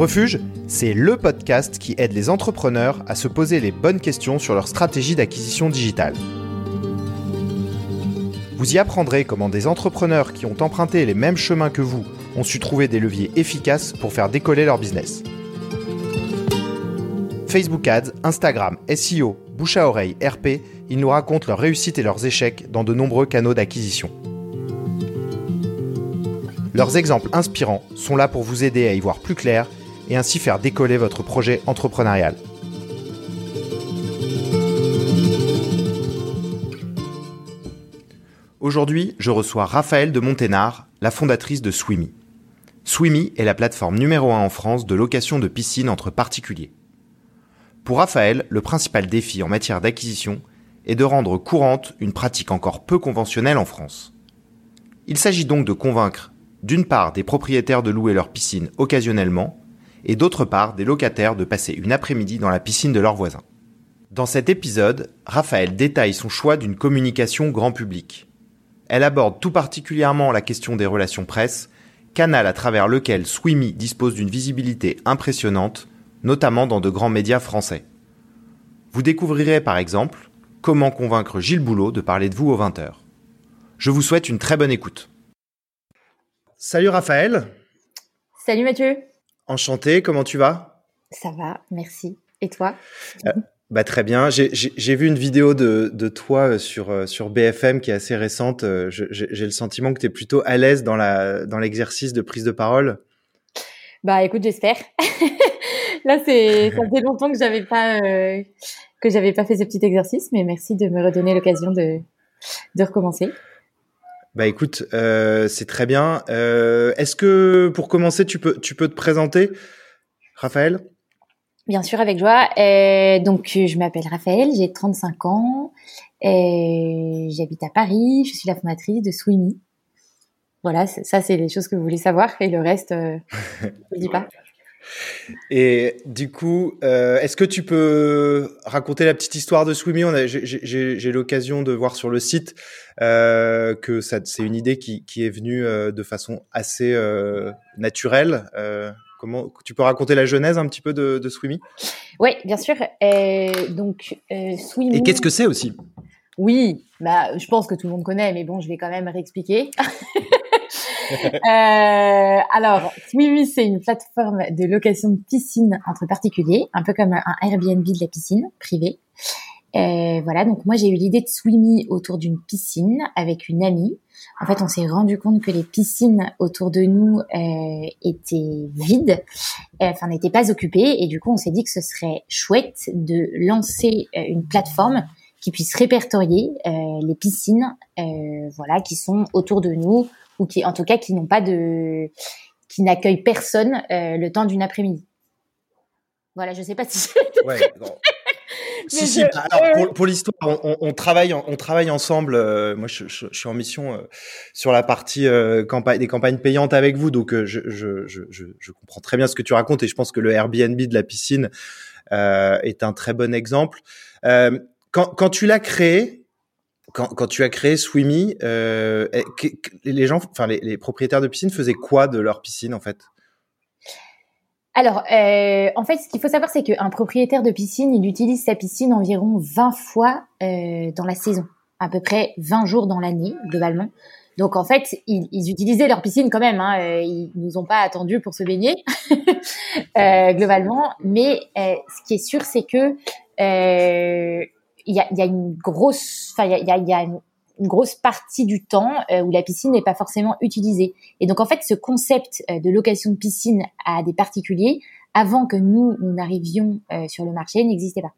Refuge, c'est le podcast qui aide les entrepreneurs à se poser les bonnes questions sur leur stratégie d'acquisition digitale. Vous y apprendrez comment des entrepreneurs qui ont emprunté les mêmes chemins que vous ont su trouver des leviers efficaces pour faire décoller leur business. Facebook Ads, Instagram, SEO, bouche à oreille, RP, ils nous racontent leurs réussites et leurs échecs dans de nombreux canaux d'acquisition. Leurs exemples inspirants sont là pour vous aider à y voir plus clair et ainsi faire décoller votre projet entrepreneurial. Aujourd'hui, je reçois Raphaël de Monténard, la fondatrice de Swimmy. Swimmy est la plateforme numéro 1 en France de location de piscines entre particuliers. Pour Raphaël, le principal défi en matière d'acquisition est de rendre courante une pratique encore peu conventionnelle en France. Il s'agit donc de convaincre d'une part des propriétaires de louer leur piscine occasionnellement, et d'autre part des locataires de passer une après-midi dans la piscine de leurs voisins. Dans cet épisode, Raphaël détaille son choix d'une communication grand public. Elle aborde tout particulièrement la question des relations presse, canal à travers lequel Swimmy dispose d'une visibilité impressionnante, notamment dans de grands médias français. Vous découvrirez par exemple comment convaincre Gilles Boulot de parler de vous aux 20h. Je vous souhaite une très bonne écoute. Salut Raphaël. Salut Mathieu. Enchanté, comment tu vas? Ça va, merci. Et toi? Euh, bah, Très bien. J'ai vu une vidéo de, de, toi euh, sur, euh, sur BFM qui est assez récente. J'ai le sentiment que tu es plutôt à l'aise dans l'exercice dans de prise de parole. Bah écoute, j'espère. Là, c'est ça fait longtemps que j'avais pas que j'avais pas fait ce petit exercice, mais merci de me redonner l'occasion de, de recommencer. Bah écoute, euh, c'est très bien. Euh, Est-ce que pour commencer, tu peux, tu peux te présenter, Raphaël? Bien sûr, avec joie. Euh, donc, je m'appelle Raphaël, j'ai 35 ans, j'habite à Paris, je suis la fondatrice de Swimmy. Voilà, ça c'est les choses que vous voulez savoir et le reste, je ne le dis pas. Et du coup, euh, est-ce que tu peux raconter la petite histoire de Swimmy? J'ai l'occasion de voir sur le site euh, que c'est une idée qui, qui, est venue euh, de façon assez euh, naturelle. Euh, comment tu peux raconter la genèse un petit peu de, de Swimmy? Oui, bien sûr. donc Swimmy. Et qu'est-ce que c'est aussi? Oui, bah, je pense que tout le monde connaît, mais bon, je vais quand même réexpliquer. euh, alors, oui, c'est une plateforme de location de piscine entre particuliers, un peu comme un Airbnb de la piscine privée. Euh, voilà, donc moi j'ai eu l'idée de Swimmy autour d'une piscine avec une amie. En fait, on s'est rendu compte que les piscines autour de nous euh, étaient vides, euh, enfin n'étaient pas occupées, et du coup on s'est dit que ce serait chouette de lancer euh, une plateforme qui puisse répertorier euh, les piscines, voilà, qui sont autour de nous ou qui, en tout cas, qui n'ont pas de, qui n'accueillent personne euh, le temps d'une après-midi. Voilà, je sais pas si. ouais, si, si. Bah, alors, pour, pour l'histoire, on, on, travaille, on travaille ensemble. Euh, moi, je, je, je, suis en mission euh, sur la partie euh, campagne, des campagnes payantes avec vous, donc je, comprends très bien ce que tu racontes et je pense que le Airbnb de la piscine est un très bon exemple. quand, quand tu l'as créé, quand, tu as créé Swimmy, euh, les gens, enfin les, propriétaires de piscine faisaient quoi de leur piscine en fait? Alors, euh, en fait, ce qu'il faut savoir, c'est qu'un propriétaire de piscine, il utilise sa piscine environ 20 fois euh, dans la saison, à peu près 20 jours dans l'année globalement. Donc en fait, ils, utilisaient leur piscine quand même. Hein, ils nous ont pas attendu pour se baigner globalement. Mais ce qui est sûr, c'est que il y a, y a, une grosse, enfin il y a, y a une, grosse partie du temps euh, où la piscine n'est pas forcément utilisée. Et donc en fait, ce concept euh, de location de piscine à des particuliers, avant que nous nous n'arrivions euh, sur le marché, n'existait pas.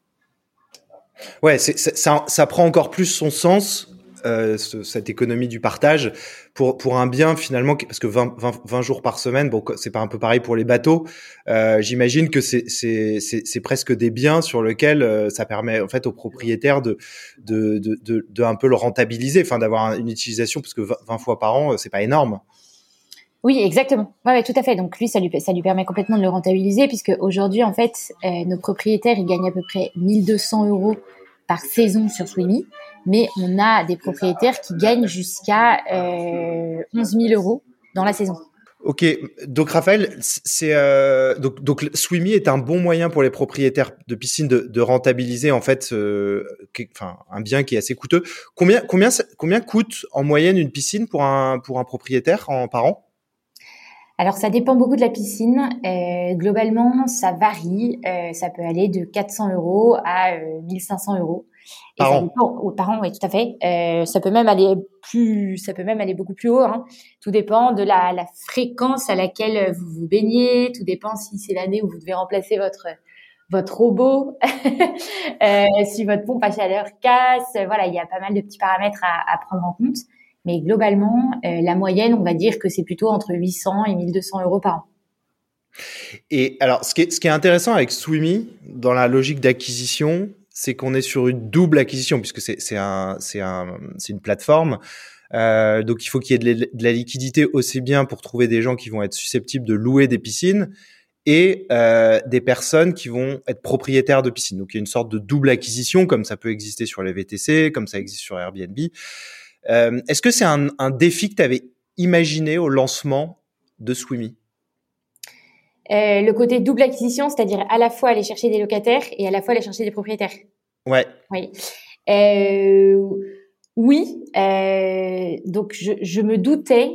Ouais, ça, ça prend encore plus son sens euh, cette économie du partage pour pour un bien finalement parce que 20, 20, jours par semaine bon c'est pas un peu pareil pour les bateaux euh, j'imagine que c'est c'est c'est presque des biens sur lesquels euh, ça permet en fait aux propriétaires de de de de, un peu le rentabiliser enfin d'avoir une utilisation parce que 20 fois par an c'est pas énorme oui, exactement. Ouais, tout à fait. Donc lui, ça lui, ça lui permet complètement de le rentabiliser puisque aujourd'hui, en fait, nos propriétaires, ils gagnent à peu près 1200 euros par saison sur Swimmy mais on a des propriétaires qui gagnent jusqu'à euh, 11 000 euros dans la saison. Ok, donc Raphaël, c'est euh, donc donc Swimmy est un bon moyen pour les propriétaires de piscines de, rentabiliser en fait, euh, un bien qui est assez coûteux. Combien combien combien coûte en moyenne une piscine pour un pour un propriétaire en par an? Alors ça dépend beaucoup de la piscine. Euh, globalement, ça varie. Euh, ça peut aller de 400 euros à 1500 euros. Et par, an. par an, oui, tout à fait. Euh, ça peut même aller plus, ça peut même aller beaucoup plus haut. Hein. Tout dépend de la, la, fréquence à laquelle vous vous baignez. Tout dépend si c'est l'année où vous devez remplacer votre votre robot, euh, si votre pompe à chaleur casse. Voilà, il y a pas mal de petits paramètres à, à prendre en compte. Mais globalement, euh, la moyenne, on va dire que c'est plutôt entre 800 et 1200 euros par an. Et alors, ce qui est, intéressant avec Swimmy, dans la logique d'acquisition, c'est qu'on est sur une double acquisition puisque c'est une plateforme. Euh, donc il faut qu'il y ait de, la liquidité aussi bien pour trouver des gens qui vont être susceptibles de louer des piscines et euh, des personnes qui vont être propriétaires de piscines. Donc il y a une sorte de double acquisition comme ça peut exister sur les VTC, comme ça existe sur Airbnb. Euh, Est-ce que c'est un, un, défi que tu avais imaginé au lancement de Swimmy euh, le côté double acquisition, c'est-à-dire à la fois aller chercher des locataires et à la fois aller chercher des propriétaires. Ouais. Oui. Euh, oui. Euh, donc je, je, me doutais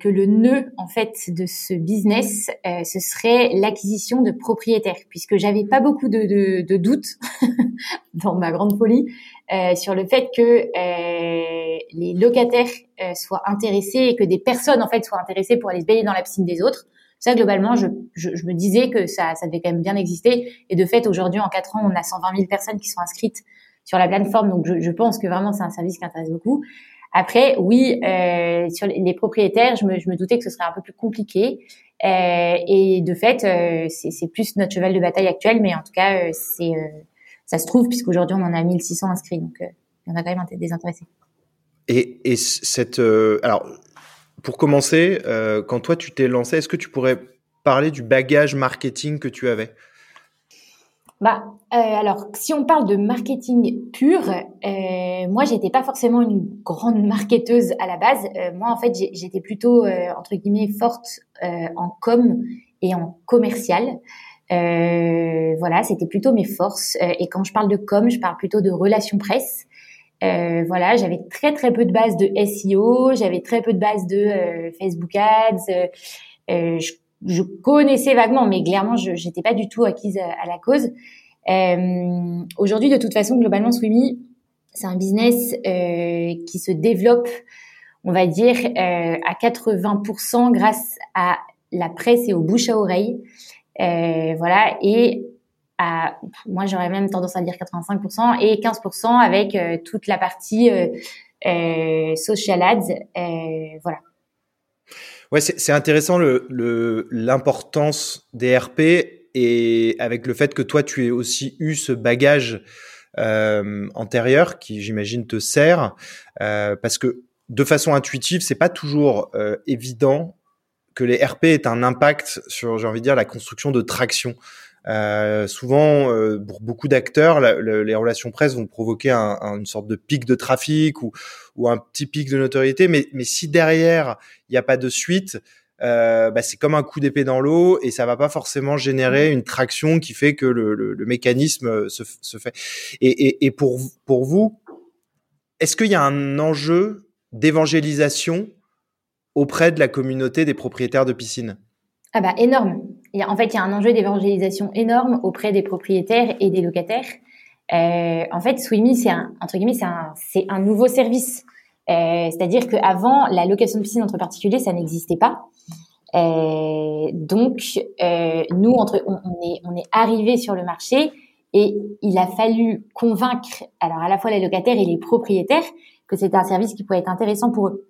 que le nœud en fait de ce business, ce serait l'acquisition de propriétaires, puisque j'avais pas beaucoup de, de, de doutes dans ma grande folie euh, sur le fait que les locataires soient intéressés et que des personnes en fait soient intéressées pour aller se baigner dans la piscine des autres. Ça, globalement, je, je, je, me disais que ça, ça devait quand même bien exister. Et de fait, aujourd'hui, en quatre ans, on a 120 000 personnes qui sont inscrites sur la plateforme. Donc, je, je pense que vraiment, c'est un service qui intéresse beaucoup. Après, oui, euh, sur les propriétaires, je me, je me, doutais que ce serait un peu plus compliqué. Euh, et de fait, euh, c'est plus notre cheval de bataille actuel, mais en tout cas, euh, c'est euh, ça se trouve puisqu'aujourd'hui on en a 1600 inscrits, donc euh, il y en a quand même des intéressés. Et, et cette, alors pour commencer, euh, quand toi tu t'es lancé, est-ce que tu pourrais parler du bagage marketing que tu avais? Bah, euh, alors, si on parle de marketing pur, euh, moi, j'étais pas forcément une grande marketeuse à la base. Euh, moi, en fait, j'étais plutôt euh, entre guillemets forte euh, en com et en commercial. Voilà, c'était plutôt mes forces. et quand je parle de com, je parle plutôt de relations presse. Euh, voilà, j'avais très très peu de bases de SEO, j'avais très peu de bases de euh, Facebook Ads. Euh, euh, je, je, connaissais vaguement, mais clairement, je n'étais pas du tout acquise à, la cause. Aujourd'hui, de toute façon, globalement, Swimmy, c'est un business qui se développe, on va dire, à 80% grâce à la presse et au bouche à oreille. Voilà, et moi j'aurais même tendance à dire 85% et 15% avec euh, toute la partie euh, euh, social ads, voilà. Ouais, c'est intéressant le l'importance des RP et avec le fait que toi tu aies aussi eu ce bagage euh, antérieur qui j'imagine te sert euh, parce que de façon intuitive c'est pas toujours euh, évident que les RP aient un impact sur j'ai envie de dire la construction de traction euh, souvent, euh, pour beaucoup d'acteurs, les relations presse vont provoquer un, une sorte de pic de trafic ou, ou un petit pic de notoriété. Mais, mais si derrière il n'y a pas de suite, euh, bah, c'est comme un coup d'épée dans l'eau et ça va pas forcément générer une traction qui fait que le, mécanisme se, se, fait. Et, et, et pour pour vous, est-ce qu'il y a un enjeu d'évangélisation auprès de la communauté des propriétaires de piscines ah bah énorme. En fait, il y a un enjeu d'évangélisation énorme auprès des propriétaires et des locataires. Euh, en fait, Swimmy, c'est un entre guillemets, c'est un nouveau service. Euh, C'est-à-dire qu'avant, la location de piscine entre particuliers, ça n'existait pas. Euh, donc, nous, on, est on est arrivé sur le marché et il a fallu convaincre alors à la fois les locataires et les propriétaires que c'était un service qui pouvait être intéressant pour eux.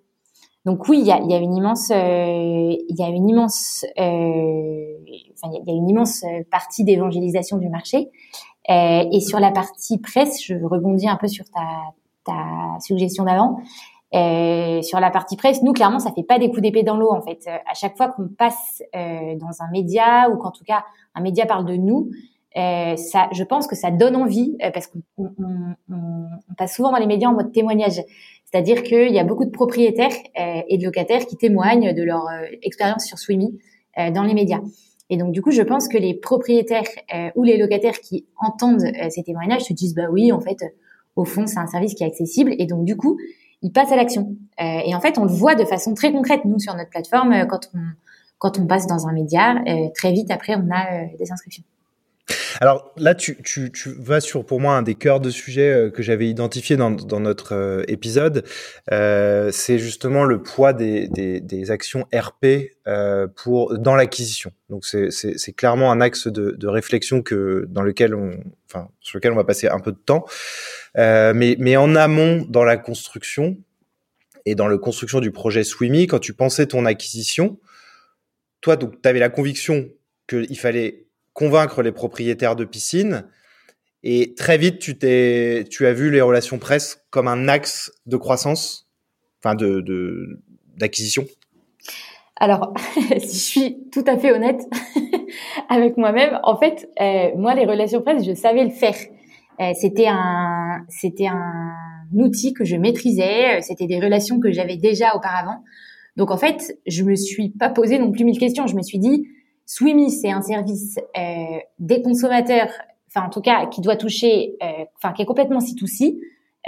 Donc oui, il y a, une immense, euh, il y a une immense, euh, il y a une immense euh, partie d'évangélisation du marché. Euh, et sur la partie presse, je rebondis un peu sur ta, ta suggestion d'avant. Euh, sur la partie presse, nous clairement, ça fait pas des coups d'épée dans l'eau en fait. À chaque fois qu'on passe dans un média ou qu'en tout cas un média parle de nous, euh, ça, je pense que ça donne envie euh, parce qu'on on, passe souvent dans les médias en mode témoignage. C'est-à-dire qu'il y a beaucoup de propriétaires euh, et de locataires qui témoignent de leur euh, expérience sur Swimmy dans les médias. Et donc du coup, je pense que les propriétaires ou les locataires qui entendent ces témoignages se disent bah oui, en fait, au fond, c'est un service qui est accessible. Et donc du coup, ils passent à l'action. et en fait, on le voit de façon très concrète nous sur notre plateforme quand on quand on passe dans un média. très vite après, on a des inscriptions. Alors là, tu, vas sur pour moi un des cœurs de sujet euh, que j'avais identifié dans, notre euh, épisode. Euh, c'est justement le poids des, actions RP pour dans l'acquisition. Donc c'est clairement un axe de, réflexion que dans lequel on, enfin sur lequel on va passer un peu de temps. Mais, mais en amont dans la construction et dans la construction du projet Swimmy, quand tu pensais ton acquisition, toi donc tu avais la conviction qu'il fallait convaincre les propriétaires de piscines. Et très vite, tu t'es, tu as vu les relations presse comme un axe de croissance, enfin de, d'acquisition. Alors, si je suis tout à fait honnête avec moi-même, en fait, euh, moi, les relations presse, je savais le faire. Euh, c'était un, c'était un outil que je maîtrisais. Euh, c'était des relations que j'avais déjà auparavant. Donc, en fait, je me suis pas posé non plus mille questions. Je me suis dit, Swimmy, c'est un service euh, des consommateurs, enfin en tout cas qui doit toucher, euh, enfin qui est complètement C2C,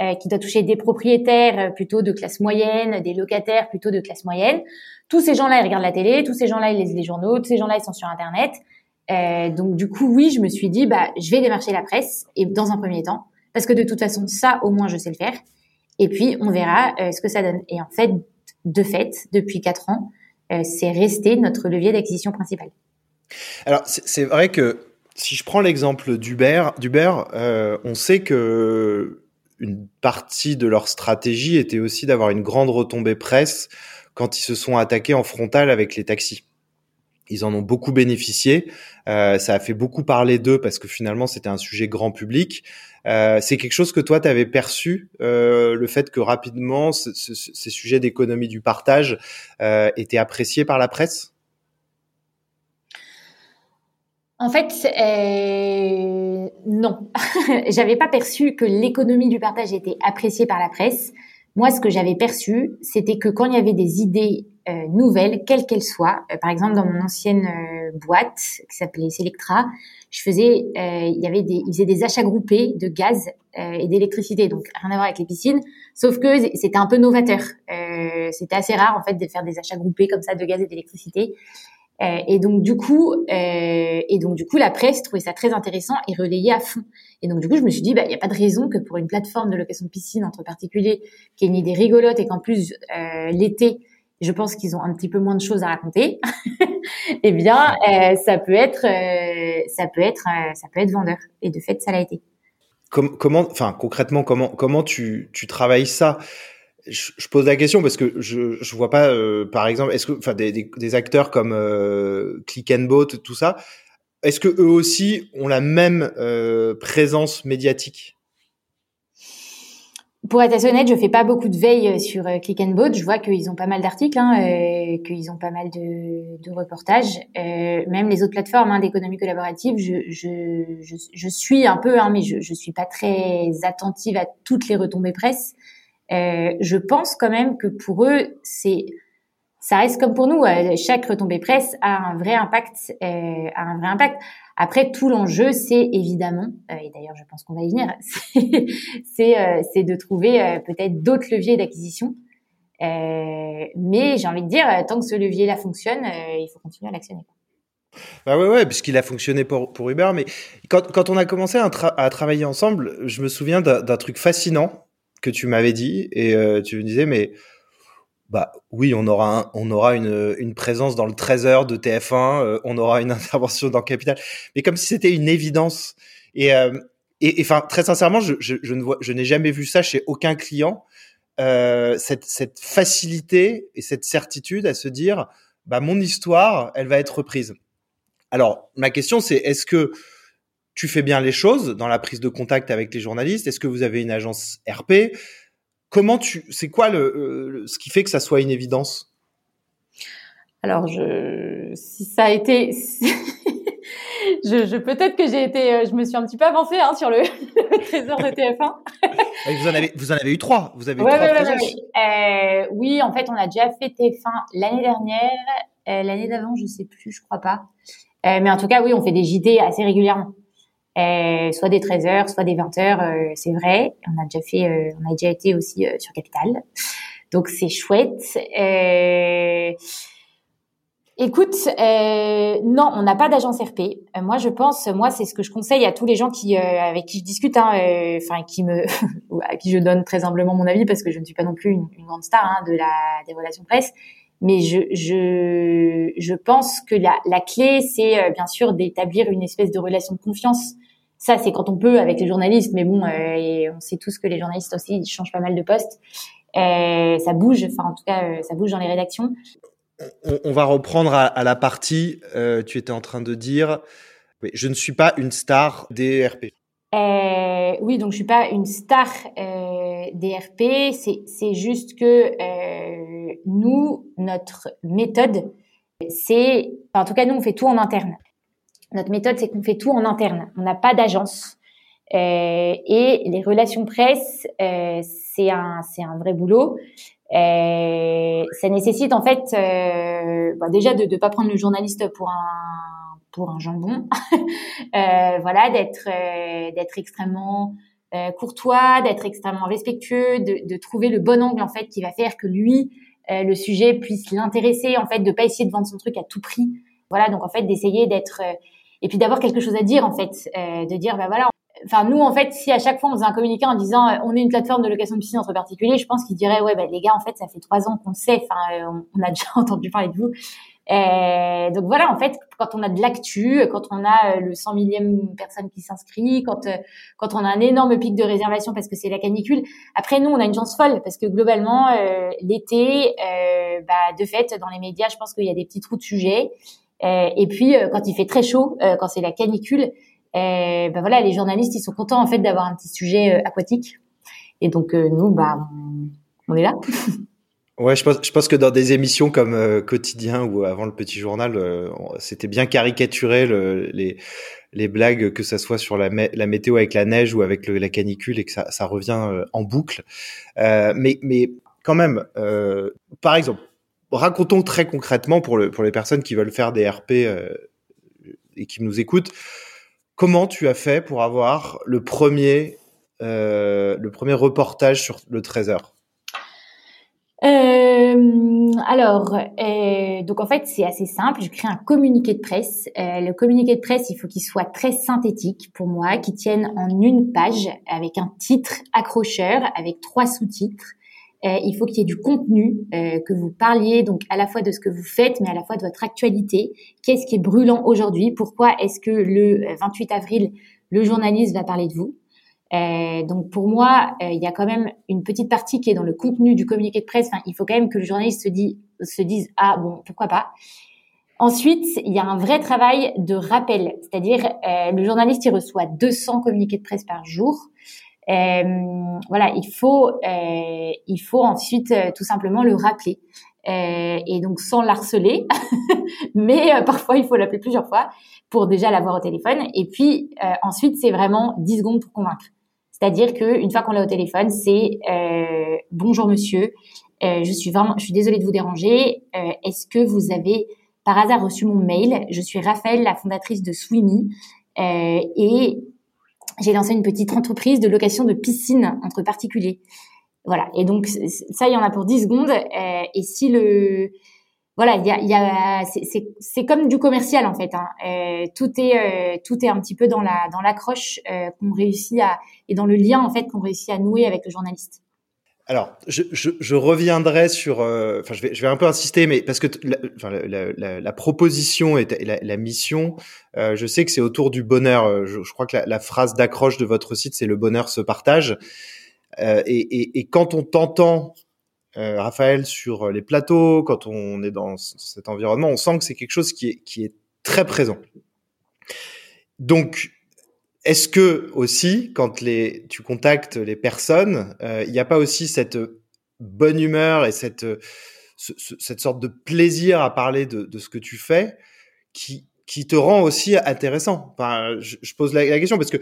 euh, qui doit toucher des propriétaires euh, plutôt de classe moyenne, des locataires plutôt de classe moyenne. Tous ces gens-là, ils regardent la télé, tous ces gens-là, ils lisent les journaux, tous ces gens-là, ils sont sur Internet. Euh, donc du coup, oui, je me suis dit, bah, je vais démarcher la presse et dans un premier temps, parce que de toute façon, ça, au moins, je sais le faire. Et puis, on verra ce que ça donne. Et en fait, de fait, depuis quatre ans, c'est resté notre levier d'acquisition principal. Alors, c'est vrai que si je prends l'exemple d'Uber, euh, on sait que une partie de leur stratégie était aussi d'avoir une grande retombée presse quand ils se sont attaqués en frontal avec les taxis. Ils en ont beaucoup bénéficié. Euh, ça a fait beaucoup parler d'eux parce que finalement c'était un sujet grand public. Euh, c'est quelque chose que toi tu avais perçu, le fait que rapidement ces sujets d'économie du partage étaient appréciés par la presse? En fait, euh, non. j'avais pas perçu que l'économie du partage était appréciée par la presse. Moi, ce que j'avais perçu, c'était que quand il y avait des idées euh, nouvelles, quelles qu'elles soient, euh, par exemple dans mon ancienne euh, boîte qui s'appelait Selectra, je faisais, il y avait des, des achats groupés de gaz et d'électricité, donc rien à voir avec les piscines, sauf que c'était un peu novateur. c'était assez rare en fait de faire des achats groupés comme ça de gaz et d'électricité. Euh, et donc du coup, euh, et donc du coup, la presse trouvait ça très intéressant et relayait à fond. Et donc du coup, je me suis dit, bah, il n'y a pas de raison que pour une plateforme de location de piscine entre particuliers, qui est une idée rigolote et qu'en plus euh, l'été, je pense qu'ils ont un petit peu moins de choses à raconter. eh bien, euh, ça peut être, euh, ça peut être, ça peut être vendeur. Et de fait, ça l'a été. comment, enfin concrètement, comment comment tu tu travailles ça? Je, pose la question parce que je je vois pas euh, par exemple est-ce que enfin des, des, acteurs comme euh, Click and Boat tout ça est-ce que eux aussi ont la même euh, présence médiatique? Pour être assez honnête, je fais pas beaucoup de veille sur Click and Boat. Je vois qu'ils ont pas mal d'articles, hein, qu'ils ont pas mal de, de reportages. même les autres plateformes hein, d'économie collaborative, je, je, je, je, suis un peu, hein, mais je, je suis pas très attentive à toutes les retombées presse. Euh, je pense quand même que pour eux, c'est ça reste comme pour nous. Euh, chaque retombée presse a un vrai impact, euh, a un vrai impact. Après, tout l'enjeu, c'est évidemment, euh, et d'ailleurs, je pense qu'on va y venir, c'est c'est de trouver peut-être d'autres leviers d'acquisition. mais j'ai envie de dire, tant que ce levier-là fonctionne, il faut continuer à l'actionner. Bah ouais, ouais, puisqu'il a fonctionné pour, pour Uber. Mais quand, quand on a commencé à, à travailler ensemble, je me souviens d'un truc fascinant que tu m'avais dit et euh, tu me disais mais bah oui, on aura on aura une, une présence dans le 13 heures de TF1, euh, on aura une intervention dans Capital, mais comme si c'était une évidence. Et euh, et enfin très sincèrement, je, je, je ne vois, je n'ai jamais vu ça chez aucun client. cette cette facilité et cette certitude à se dire bah mon histoire, elle va être reprise. Alors ma question c'est est-ce que tu fais bien les choses dans la prise de contact avec les journalistes? Est-ce que vous avez une agence RP Comment tu, c'est quoi le, ce qui fait que ça soit une évidence? Alors, je, si ça a été, je, je peut-être que j'ai été, euh, je me suis un petit peu avancée hein, sur le, trésor de TF1. vous en avez, vous en avez eu trois. Vous avez eu trois euh, oui, en fait, on a déjà fait TF1 l'année dernière, euh, l'année d'avant, je sais plus, je crois pas. Euh, mais en tout cas, oui, on fait des JT assez régulièrement. Euh, soit des 13 heures, soit des 20 heures, euh, c'est vrai. On a déjà fait, euh, on a déjà été aussi sur Capital, donc c'est chouette. Écoute, non, on n'a pas d'agence RP. moi, je pense, moi, c'est ce que je conseille à tous les gens qui, avec qui je discute, hein, enfin, qui me, à qui je donne très humblement mon avis parce que je ne suis pas non plus une, une grande star hein, de la des relations presse. Mais je, je, je pense que la, la clé, c'est bien sûr d'établir une espèce de relation de confiance ça, c'est quand on peut avec les journalistes, mais bon, euh, on sait tous que les journalistes aussi ils changent pas mal de postes. Euh, ça bouge, enfin en tout cas, euh, ça bouge dans les rédactions. On, va reprendre à, la partie. tu étais en train de dire, je ne suis pas une star des RP. oui, donc je suis pas une star des RP. C'est juste que nous, notre méthode, c'est, en tout cas nous, on fait tout en interne. Notre méthode, c'est qu'on fait tout en interne. On n'a pas d'agence. Euh, et les relations presse, euh, c'est un, c'est un vrai boulot. Euh, ça nécessite en fait, euh, bah déjà de ne pas prendre le journaliste pour un pour un jambon. Euh, voilà, d'être euh, d'être extrêmement courtois, d'être extrêmement respectueux, de, de, trouver le bon angle en fait qui va faire que lui, le sujet puisse l'intéresser. En fait, de pas essayer de vendre son truc à tout prix. Voilà, donc en fait d'essayer d'être et puis d'avoir quelque chose à dire en fait, euh, de dire bah voilà. Enfin nous en fait, si à chaque fois on faisait un communiqué en disant euh, on est une plateforme de location de piscine entre particuliers, je pense qu'ils diraient ouais bah les gars en fait ça fait trois ans qu'on sait, enfin euh, on, a déjà entendu parler de vous. Euh, donc voilà, en fait, quand on a de l'actu, quand on a le 100 millième personne qui s'inscrit, quand quand on a un énorme pic de réservation parce que c'est la canicule. Après nous, on a une chance folle parce que globalement l'été, bah, de fait, dans les médias, je pense qu'il y a des petits trous de sujets. Euh, et puis euh, quand il fait très chaud, euh, quand c'est la canicule, ben voilà, les journalistes ils sont contents en fait d'avoir un petit sujet aquatique. Et donc nous, bah, on, est là. Ouais, je pense, je pense que dans des émissions comme Quotidien ou avant le Petit Journal, c'était bien caricaturé le, les, les blagues, que ça soit sur la, météo avec la neige ou avec la canicule, et que ça, ça revient en boucle. mais, mais quand même, par exemple, racontons très concrètement pour, le, pour les personnes qui veulent faire des RP euh, et qui nous écoutent, comment tu as fait pour avoir le premier, euh, le premier reportage sur le Trésor? Euh, alors, donc en fait, c'est assez simple. Je crée un communiqué de presse. Le communiqué de presse, il faut qu'il soit très synthétique pour moi, qu'il tienne en une page avec un titre accrocheur, avec trois sous-titres. Euh, il faut qu'il y ait du contenu, euh, que vous parliez donc à la fois de ce que vous faites, mais à la fois de votre actualité. Qu'est-ce qui est brûlant aujourd'hui? Pourquoi est-ce que le 28 euh, avril, le journaliste va parler de vous? Donc pour moi, il y a quand même une petite partie qui est dans le contenu du communiqué de presse. Enfin, il faut quand même que le journaliste se, dit, se dise ah bon pourquoi pas? Ensuite, il y a un vrai travail de rappel, c'est-à-dire le journaliste il reçoit 200 communiqués de presse par jour. Euh, voilà, il faut, euh, il faut ensuite euh, tout simplement le rappeler. et donc sans l'harceler, mais parfois il faut l'appeler plusieurs fois pour déjà l'avoir au téléphone. Et puis ensuite, c'est vraiment 10 secondes pour convaincre. C'est-à-dire qu'une fois qu'on l'a au téléphone, c'est bonjour monsieur, je suis vraiment, je suis désolée de vous déranger. Est-ce que vous avez par hasard reçu mon mail? Je suis Raphaël, la fondatrice de Swimmy, et j'ai lancé une petite entreprise de location de piscine entre particuliers. Voilà. Et donc ça, il y en a pour 10 secondes. Euh, et si le voilà, il y a, y a c'est comme du commercial en fait. Hein. Euh, tout est euh, tout est un petit peu dans la dans l'accroche euh, qu'on réussit à et dans le lien en fait qu'on réussit à nouer avec le journaliste. Alors, je, je, je, reviendrai sur, euh, enfin, je, vais, je vais un peu insister, mais parce que la, la, la, la proposition et la, mission, euh, je sais que c'est autour du bonheur. Euh, je, crois que la, phrase d'accroche de votre site, c'est le bonheur se partage. Euh, et, et, et, quand on t'entend, Raphaël, sur les plateaux, quand on est dans cet environnement, on sent que c'est quelque chose qui est, qui est très présent. Donc, est-ce que aussi, quand les, tu contactes les personnes, euh, il n'y a pas aussi cette bonne humeur et cette, cette sorte de plaisir à parler de, ce que tu fais qui, qui te rend aussi intéressant? Enfin, je, pose la, question parce que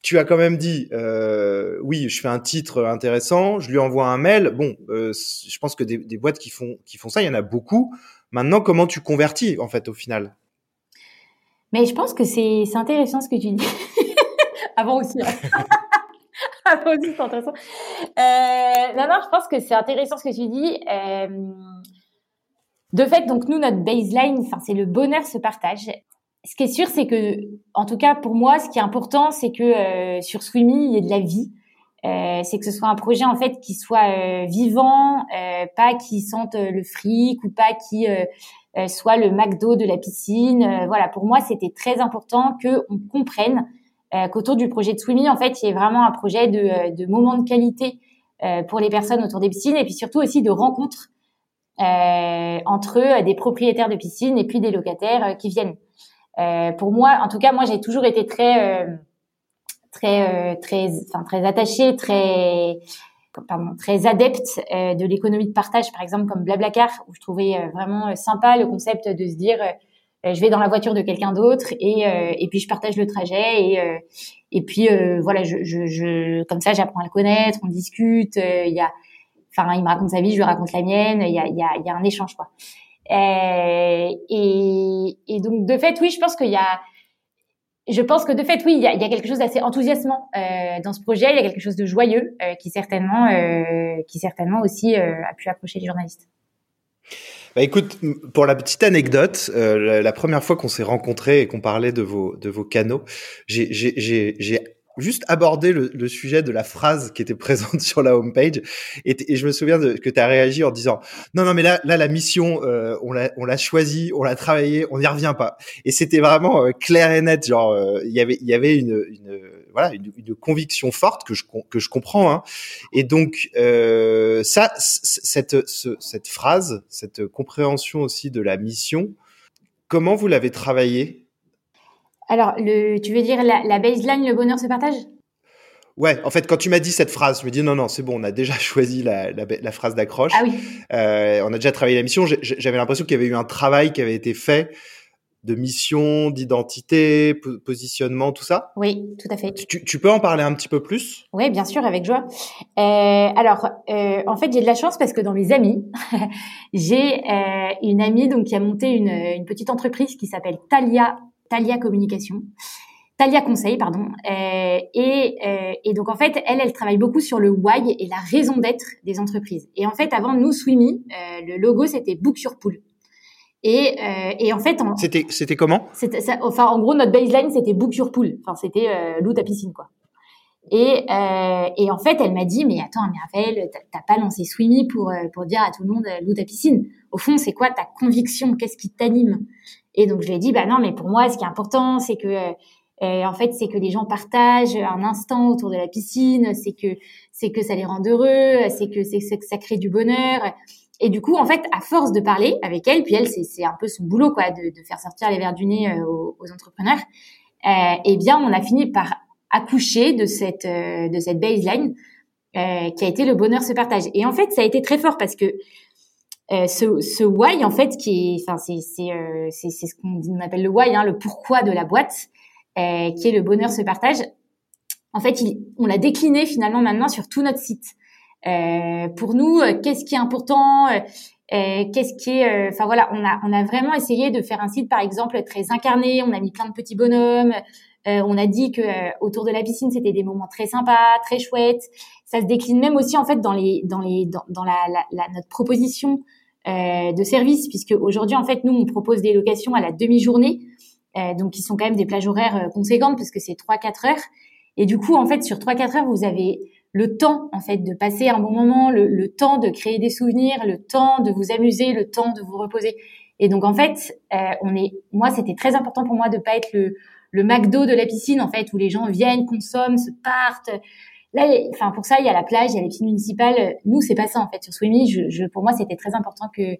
tu as quand même dit, euh, oui, je fais un titre intéressant, je lui envoie un mail. Bon, euh, je pense que des, des, boîtes qui font qui font ça, il y en a beaucoup. Maintenant, comment tu convertis en fait au final? Mais je pense que c'est intéressant ce que tu dis. Avant aussi. Hein. Avant aussi, c'est intéressant. Euh, non, non, je pense que c'est intéressant ce que tu dis. Euh, de fait, donc nous, notre baseline, c'est le bonheur se partage. Ce qui est sûr, c'est que, en tout cas pour moi, ce qui est important, c'est que euh, sur Swimmy, il y ait de la vie. C'est que ce soit un projet en fait qui soit vivant, pas qui sente le fric ou pas qui soit le McDo de la piscine. voilà, pour moi, c'était très important que on comprenne qu'autour du projet de Swimmy, en fait, il y ait vraiment un projet de, de moment de qualité pour les personnes autour des piscines et puis surtout aussi de rencontres euh, entre des propriétaires de piscines et puis des locataires euh, qui viennent. Euh, pour moi, en tout cas, moi, j'ai toujours été très, très, très, enfin, très attachée, très, pardon, très adepte de l'économie de partage, par exemple comme Blablacar, où je trouvais vraiment sympa le concept de se dire je vais dans la voiture de quelqu'un d'autre et, et puis je partage le trajet et, et puis voilà, je, je, comme ça j'apprends à le connaître, on discute, il y a Enfin, il me raconte sa vie, je lui raconte la mienne. Il y a, y a, un échange, quoi. Euh, et, et, donc, de fait, oui, je pense qu'il y a, je pense que de fait, oui, il y a, y a quelque chose d'assez enthousiasmant euh, dans ce projet. Il y a quelque chose de joyeux euh, qui certainement, euh, qui certainement aussi euh, a pu accrocher les journalistes. Bah écoute, pour la petite anecdote, euh, la, la, première fois qu'on s'est rencontrés et qu'on parlait de vos de vos canaux, j'ai juste aborder le, le, sujet de la phrase qui était présente sur la homepage. Et, et je me souviens de, que tu as réagi en disant non, non, mais là, là la mission, euh, on l'a, on l'a choisie, on l'a travaillé, on n'y revient pas. Et c'était vraiment euh, clair et net. Genre, euh, il y avait, il y avait une, une voilà, une, conviction forte que je que je comprends. Hein. Et donc euh, ça, cette ce, cette phrase, cette compréhension aussi de la mission, comment vous l'avez travaillée? Alors, le, tu veux dire la, la baseline, le bonheur se partage? Ouais, en fait, quand tu m'as dit cette phrase, je me dis non, non, c'est bon, on a déjà choisi la, la, la phrase d'accroche. Ah oui. Euh, on a déjà travaillé la mission. J'avais l'impression qu'il y avait eu un travail qui avait été fait de mission, d'identité, positionnement, tout ça. Oui, tout à fait. Tu, tu, peux en parler un petit peu plus? Oui, bien sûr, avec joie. Euh, alors, euh, en fait, j'ai de la chance parce que dans mes amis, j'ai euh, une amie donc qui a monté une, une petite entreprise qui s'appelle Talia Talia Communication. Talia Conseil, pardon. Euh, et, euh, et, donc en fait, elle, elle travaille beaucoup sur le why et la raison d'être des entreprises. Et en fait, avant nous, Swimmy, euh, le logo c'était Book Your Pool. Et, et en fait, c'était c'était comment? Enfin en gros notre baseline c'était Book Your Pool. Enfin c'était loue ta piscine quoi. Et, et en fait, elle m'a dit, mais attends, Raphaël, t'as pas lancé Swimmy pour, pour dire à tout le monde, loue ta piscine? Au fond, c'est quoi ta conviction? Qu'est-ce qui t'anime? Et donc je lui ai dit, bah non, mais pour moi, ce qui est important, c'est que euh, euh, en fait, c'est que les gens partagent un instant autour de la piscine, c'est que c'est que ça les rend heureux, c'est que c'est que ça crée du bonheur. Et du coup, en fait, à force de parler avec elle, puis elle, c'est un peu son boulot, quoi, de, faire sortir les verres du nez euh, aux, entrepreneurs. Euh, eh bien, on a fini par accoucher de cette de cette baseline euh, qui a été le bonheur se partage. Et en fait, ça a été très fort parce que euh, ce, ce why en fait qui est enfin c'est c'est euh, c'est ce qu'on appelle le why hein, le pourquoi de la boîte euh, qui est le bonheur se partage. En fait il, on l'a décliné finalement maintenant sur tout notre site. Euh, pour nous euh, qu'est-ce qui est important qu'est-ce qui est enfin voilà on a on a vraiment essayé de faire un site par exemple très incarné. On a mis plein de petits bonhommes. On a dit que autour de la piscine c'était des moments très sympas très chouettes. Ça se décline même aussi en fait dans les dans les dans, dans la, la, la, notre proposition euh, de services, puisque aujourd'hui, en fait, nous, on propose des locations à la demi-journée, euh, donc qui sont quand même des plages horaires euh, conséquentes, parce que c'est 3-4 heures. Et du coup, en fait, sur 3-4 heures, vous avez le temps, en fait, de passer un bon moment, le, temps de créer des souvenirs, le temps de vous amuser, le temps de vous reposer. Et donc, en fait, on est, moi, c'était très important pour moi de pas être le, le McDo de la piscine, en fait, où les gens viennent, consomment, se partent, Là, enfin pour ça, il y a la plage, il y a les piscines municipales. Nous, c'est pas ça en fait. Sur Swimmy, je, je, pour moi, c'était très important que